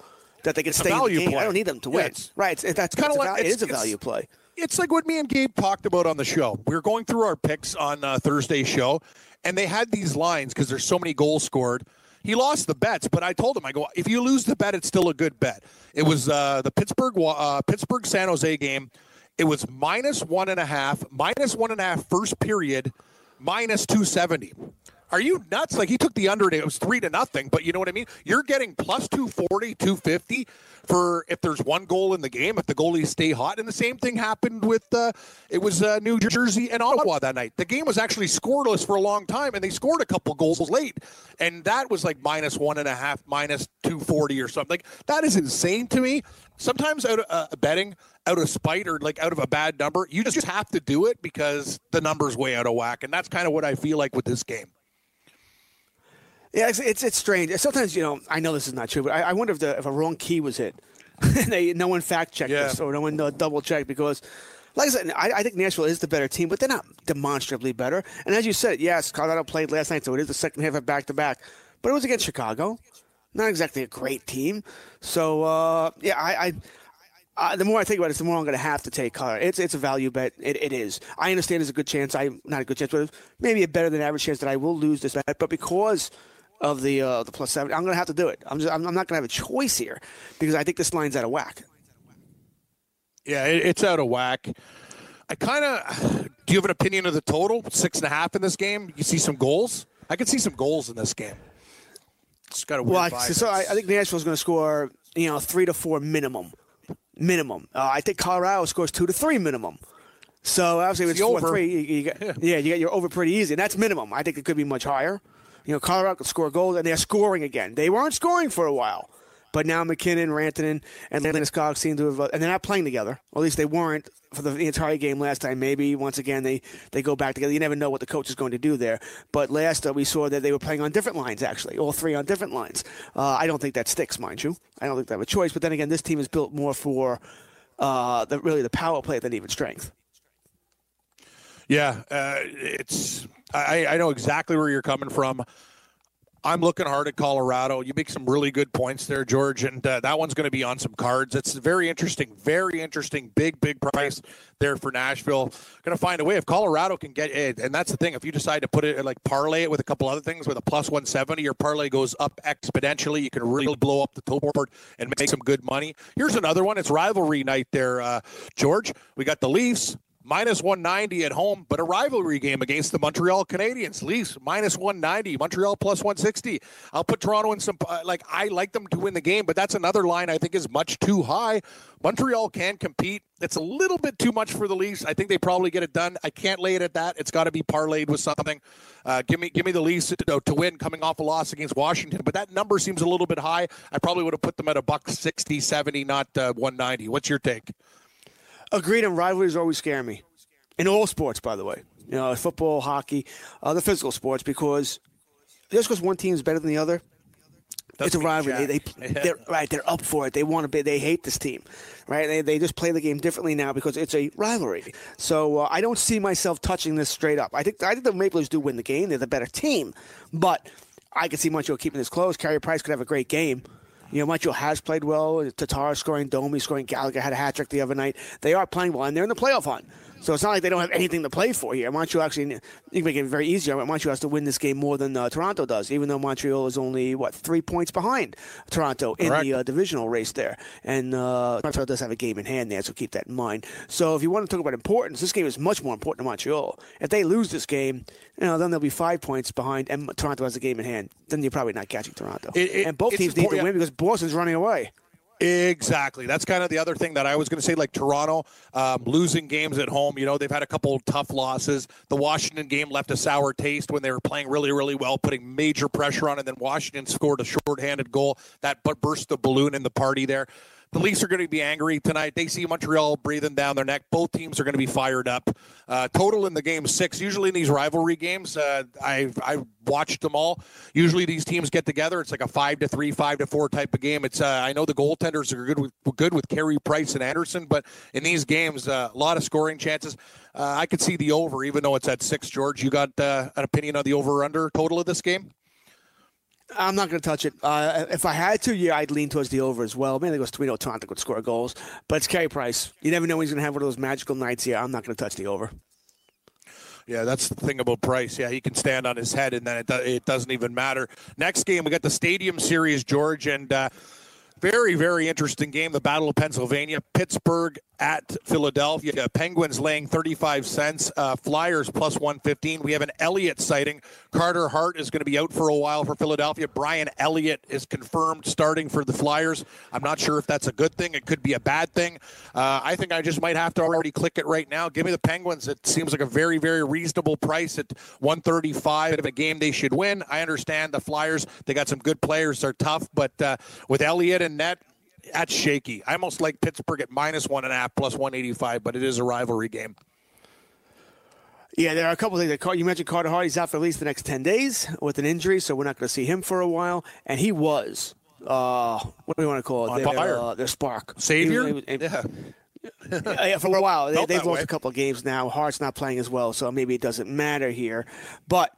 that they can stay in the game. play. I don't need them to Yeah, win. it's- right? It's, that's kinda it's like- it's- a value play. it's like what me and Gabe talked about on the show. We were going through our picks on uh, Thursday's show, and they had these lines because there's so many goals scored. He lost the bets, but I told him, I go, if you lose the bet, it's still a good bet. It was uh, the Pittsburgh uh, Pittsburgh San Jose game. It was minus one and a half, minus one and a half first period, minus two seventy. Are you nuts? Like he took the under it was three to nothing, but you know what I mean? You're getting plus 240, 250 for if there's one goal in the game, if the goalies stay hot. And the same thing happened with uh, it was uh, New Jersey and Ottawa that night. The game was actually scoreless for a long time, and they scored a couple goals late, and that was like minus one and a half, minus 240 or something. That is insane to me. Sometimes out of uh, betting out of spite or like out of a bad number, you just have to do it because the number's way out of whack, and that's kind of what I feel like with this game. Yeah, it's, it's it's strange. Sometimes you know, I know this is not true, but I, I wonder if the if a wrong key was hit, they no one fact checked Yeah. this or no one uh, double checked because, like I said, I, I think Nashville is the better team, but they're not demonstrably better. And as you said, yes, Colorado played last night, so it is the second half of back to back, but it was against Chicago, not exactly a great team. So uh, yeah, I. I the more I think about it, the more I'm going to have to take Colorado. It's it's a value bet. It, it is. I understand there's a good chance. I not a good chance, but maybe a better than average chance that I will lose this bet. But because of the uh, the plus seven, I'm going to have to do it. I'm just I'm, I'm not going to have a choice here because I think this line's out of whack. Yeah, it, it's out of whack. I kind of. Do you have an opinion of the total? Six and a half in this game. You see some goals. I could see some goals in this game. It's got a Well, I, so I, I think Nashville's going to score, you know, three to four minimum. Minimum. Uh, I think Colorado scores two to three minimum. So obviously, if It's it's four over. three, you, you get, yeah. you get your over pretty easy, and that's minimum. I think it could be much higher. You know, Colorado could score goals, and they're scoring again. They weren't scoring for a while, but now MacKinnon, Rantanen, and Landeskog seem to have, uh, and they're not playing together. Or at least they weren't for the entire game last time. Maybe once again they they go back together. You never know what the coach is going to do there. But last uh, we saw that they were playing on different lines. Actually, all three on different lines. Uh, I don't think that sticks, mind you. I don't think they have a choice. But then again, this team is built more for uh, the, really the power play than even strength. Yeah, uh, it's. I, I know exactly where you're coming from. I'm looking hard at Colorado. You make some really good points there, George, and uh, that one's going to be on some cards. It's very interesting, very interesting, big, big price there for Nashville. Going to find a way if Colorado can get it, and that's the thing. If you decide to put it like parlay it with a couple other things with a plus 170, your parlay goes up exponentially. You can really blow up the total board and make some good money. Here's another one. It's rivalry night there, uh, George. We got the Leafs minus 190 at home, but a rivalry game against the Montreal Canadiens. Leafs minus 190, Montreal plus 160. I'll put Toronto in some, uh, like, I like them to win the game, but that's another line I think is much too high. Montreal can compete. It's a little bit too much for the Leafs. I think they probably get it done. I can't lay it at that. It's got to be parlayed with something. Uh, give me, give me the Leafs to, to win coming off a loss against Washington, but that number seems a little bit high. I probably would have put them at a buck 60, 70, not uh, 190. What's your take? Agreed, and rivalries always scare me. In all sports, by the way. You know, football, hockey, other physical sports, because just because one team is better than the other, it's a rivalry. They, they, they're right. They're up for it. They want to be. They hate this team, right? They, they just play the game differently now because it's a rivalry. So uh, I don't see myself touching this straight up. I think I think the Maple Leafs do win the game. They're the better team, but I could see Montreal keeping this close. Carey Price could have a great game. You know, Montreal has played well. Tatar scoring, Domi scoring, Gallagher had a hat trick the other night. They are playing well, and they're in the playoff hunt. So it's not like they don't have anything to play for here. Montreal actually, you can make it very easy. Montreal has to win this game more than uh, Toronto does, even though Montreal is only, what, three points behind Toronto in Correct. the uh, divisional race there. And uh, Montreal does have a game in hand there, so keep that in mind. So if you want to talk about importance, this game is much more important to Montreal. If they lose this game, you know, then they'll be five points behind, and Toronto has a game in hand. Then you're probably not catching Toronto. It- it- and both teams need to win because Boston's running away. Exactly. That's kind of the other thing that I was going to say. Like Toronto um, losing games at home, you know, they've had a couple tough losses. The Washington game left a sour taste when they were playing really, really well, putting major pressure on, and then Washington scored a shorthanded goal that bu- burst the balloon in the party there. The Leafs are going to be angry tonight. They see Montreal breathing down their neck. Both teams are going to be fired up. Uh, total in the game six. Usually in these rivalry games, uh, I I watched them all. Usually these teams get together. It's like a five to three, five to four type of game. It's uh, I know the goaltenders are good with good with Carey Price and Andersen, but in these games, uh, a lot of scoring chances. Uh, I could see the over, even though it's at six. George, you got uh, an opinion on the over under total of this game? I'm not going to touch it. Uh, if I had to, yeah, I'd lean towards the over as well. Mainly because we know Toronto could score goals, but it's Carey Price. You never know when he's going to have one of those magical nights. Yeah, I'm not going to touch the over. Yeah, that's the thing about Price. Yeah, he can stand on his head, and then it, do- it doesn't even matter. Next game, we got the Stadium Series, George, and uh, very, very interesting game. The Battle of Pennsylvania, Pittsburgh at Philadelphia. Penguins laying 35 cents. Uh, Flyers plus 115. We have an Elliott sighting. Carter Hart is going to be out for a while for Philadelphia. Brian Elliott is confirmed starting for the Flyers. I'm not sure if that's a good thing. It could be a bad thing. Uh, I think I just might have to already click it right now. Give me the Penguins. It seems like a very, very reasonable price at 135 of a game they should win. I understand the Flyers. They got some good players. They're tough, but uh, with Elliott and net, that's shaky. I almost like Pittsburgh at minus one and a half, plus 185, but it is a rivalry game. Yeah, there are a couple things. That you mentioned Carter Hart. He's out for at least the next 10 days with an injury, so we're not going to see him for a while. And he was, uh, what do we want to call it? Their, uh, their spark. Savior? He was- he was- Yeah. Yeah, for a while. they, they've lost way. a couple of games now. Hart's not playing as well, so maybe it doesn't matter here. But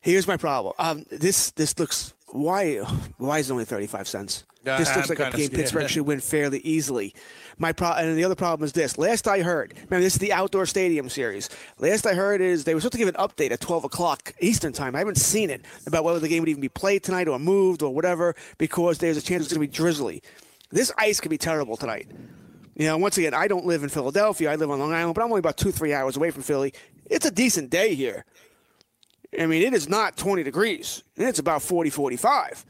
here's my problem. Um, this this looks why why is it only thirty five cents? Yeah, this looks I'm like a game Pittsburgh should win fairly easily. My pro- and the other problem is this. Last I heard, remember this is the outdoor stadium series. Last I heard is they were supposed to give an update at twelve o'clock Eastern time. I haven't seen it about whether the game would even be played tonight or moved or whatever because there's a chance it's going to be drizzly. This ice could be terrible tonight. You know, once again, I don't live in Philadelphia. I live on Long Island, but I'm only about two, three hours away from Philly. It's a decent day here. I mean, it is not 20 degrees. It's about 40, 45.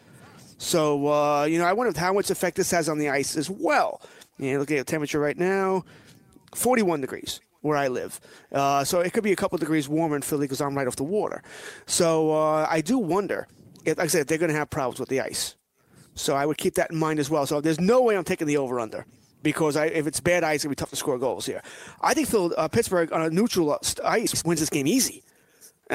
So, uh, you know, I wonder how much effect this has on the ice as well. You know, looking at the temperature right now, 41 degrees where I live. Uh, so it could be a couple degrees warmer in Philly because I'm right off the water. So uh, I do wonder, if, like I said, they're going to have problems with the ice. So I would keep that in mind as well. So there's no way I'm taking the over under because I, if it's bad ice, it's going to be tough to score goals here. I think Phil, uh, Pittsburgh on a neutral uh, ice wins this game easy.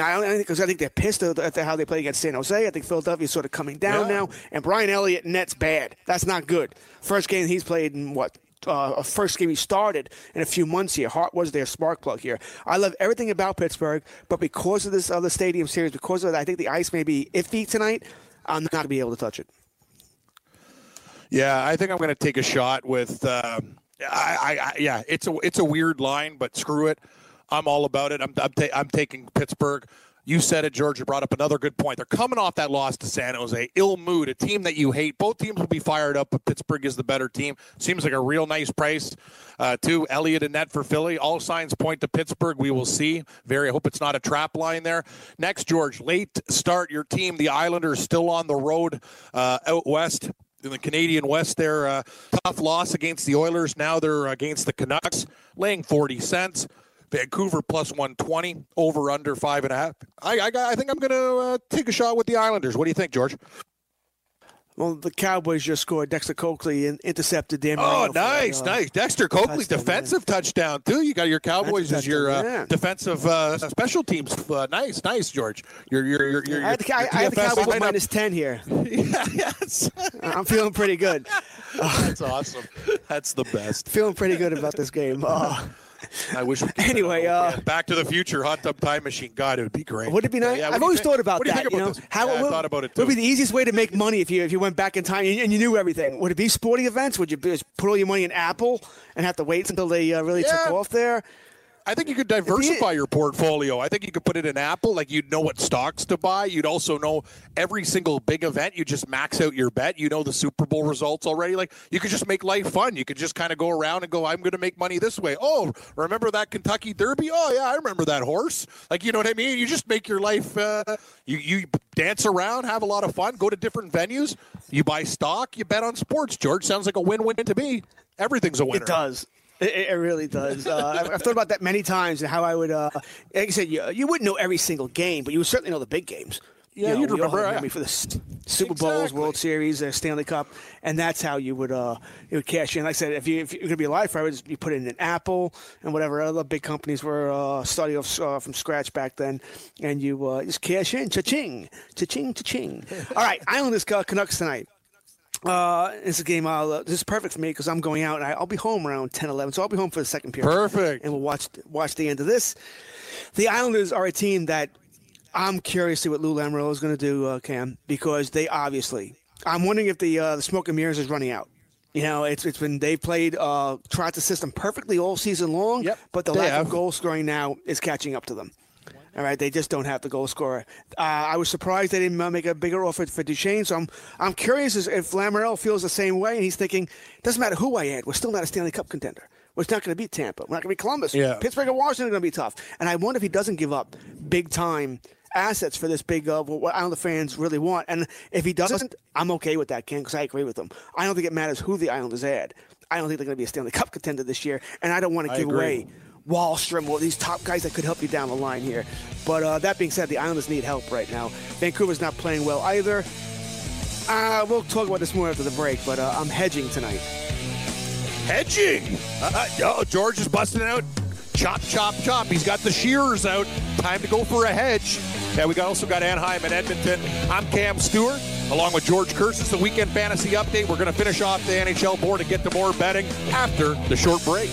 I don't because I think they're pissed at at how they play against San Jose. I think Philadelphia's sort of coming down Yeah. now, and Brian Elliott net's bad. That's not good. First game he's played in what? Uh, a first game he started in a few months here. Hart was their spark plug here. I love everything about Pittsburgh, but because of this other stadium series, because of that, I think the ice may be iffy tonight. I'm not going to be able to touch it. Yeah, I think I'm going to take a shot with. Uh, I, I, I, yeah, it's a it's a weird line, but screw it. I'm all about it. I'm I'm, ta- I'm taking Pittsburgh. You said it, George. You brought up another good point. They're coming off that loss to San Jose. Ill mood, a team that you hate. Both teams will be fired up, but Pittsburgh is the better team. Seems like a real nice price, uh, too. Elliott and net for Philly. All signs point to Pittsburgh. We will see. Very. I hope it's not a trap line there. Next, George, late start. Your team, the Islanders, still on the road uh, out west in the Canadian West there. Uh, tough loss against the Oilers. Now they're against the Canucks, laying 40 cents. Vancouver plus 120, over under five and a half. I, I, I think I'm going to uh, take a shot with the Islanders. What do you think, George? Well, the Cowboys just scored. Dexter Coakley and intercepted Dan Oh, Marino for, nice, uh, nice. Dexter Coakley, touchdown, defensive touchdown, too. You got your Cowboys as your uh, yeah. defensive uh, special teams. Uh, nice, nice, George. Your, your, your, your, I had the, I, I had the Cowboys lineup- minus 10 here. yeah, yes. I'm feeling pretty good. That's awesome. That's the best. Feeling pretty good about this game. Uh, I wish we could. Anyway, uh, Back to the Future, hot tub time machine. God, it would be great. Would it be nice? Yeah, what I've always think- thought about what do you think about know, this? how Yeah, I would- thought about it Would too. be the easiest way to make money if you if you went back in time and, and you knew everything. Would it be sporting events? Would you just put all your money in Apple and have to wait until they uh, really took off there? I think you could diversify your portfolio. I think you could put it in Apple. Like you'd know what stocks to buy. You'd also know every single big event. You just max out your bet. You know the Super Bowl results already. Like you could just make life fun. You could just kind of go around and go, I'm going to make money this way. Oh, remember that Kentucky Derby? Oh yeah, I remember that horse. Like you know what I mean? You just make your life. Uh, you you dance around, have a lot of fun, go to different venues. You buy stock. You bet on sports. George sounds like a win-win to me. Everything's a winner. It does. It, it really does. Uh, I've, I've thought about that many times and how I would, uh, like I said, you, you wouldn't know every single game, but you would certainly know the big games. Yeah, you you'd we remember, yeah. memory for the Super Bowls, World Series, uh, Stanley Cup, and that's how you would uh, you would cash in. Like I said, if you if you're gonna be alive forever, you put in an Apple and whatever other big companies were uh, starting off uh, from scratch back then, and you uh, just cash in, cha-ching, cha-ching, cha-ching. All right, Islanders uh, Canucks tonight. Uh, it's a game. I'll, uh, this is perfect for me because I'm going out and I, I'll be home around 10, 11. So I'll be home for the second period. Perfect. And we'll watch watch the end of this. The Islanders are a team that I'm curious to see what Lou Lamoriello is going to do, uh, Cam, because they obviously. I'm wondering if the uh, the smoke and mirrors is running out. You know, it's it's been they played uh, tried the system perfectly all season long, Yep, but the lack have. of goal scoring now is catching up to them. All right, they just don't have the goal scorer. Uh, I was surprised they didn't make a bigger offer for Duchene. So I'm I'm curious if Lamorel feels the same way, and he's thinking, doesn't matter who I add, we're still not a Stanley Cup contender. We're not going to beat Tampa. We're not going to beat Columbus. Yeah. Pittsburgh and Washington are going to be tough. And I wonder if he doesn't give up big time assets for this big uh, what Islander fans really want. And if he doesn't, I'm okay with that, Ken, because I agree with him. I don't think it matters who the Islanders add. I don't think they're going to be a Stanley Cup contender this year, and I don't want to I give agree. away Wahlstrom or these top guys that could help you down the line here. But uh, that being said, the Islanders need help right now. Vancouver's not playing well either. Uh, we'll talk about this more after the break, but uh, I'm hedging tonight. Hedging. Oh, George is busting out. Chop, chop, chop. He's got the shears out. Time to go for a hedge. Yeah, we got, also got Anaheim and Edmonton. I'm Cam Stewart, along with George Curtis. The weekend fantasy update. We're going to finish off the NHL board and get to more betting after the short break.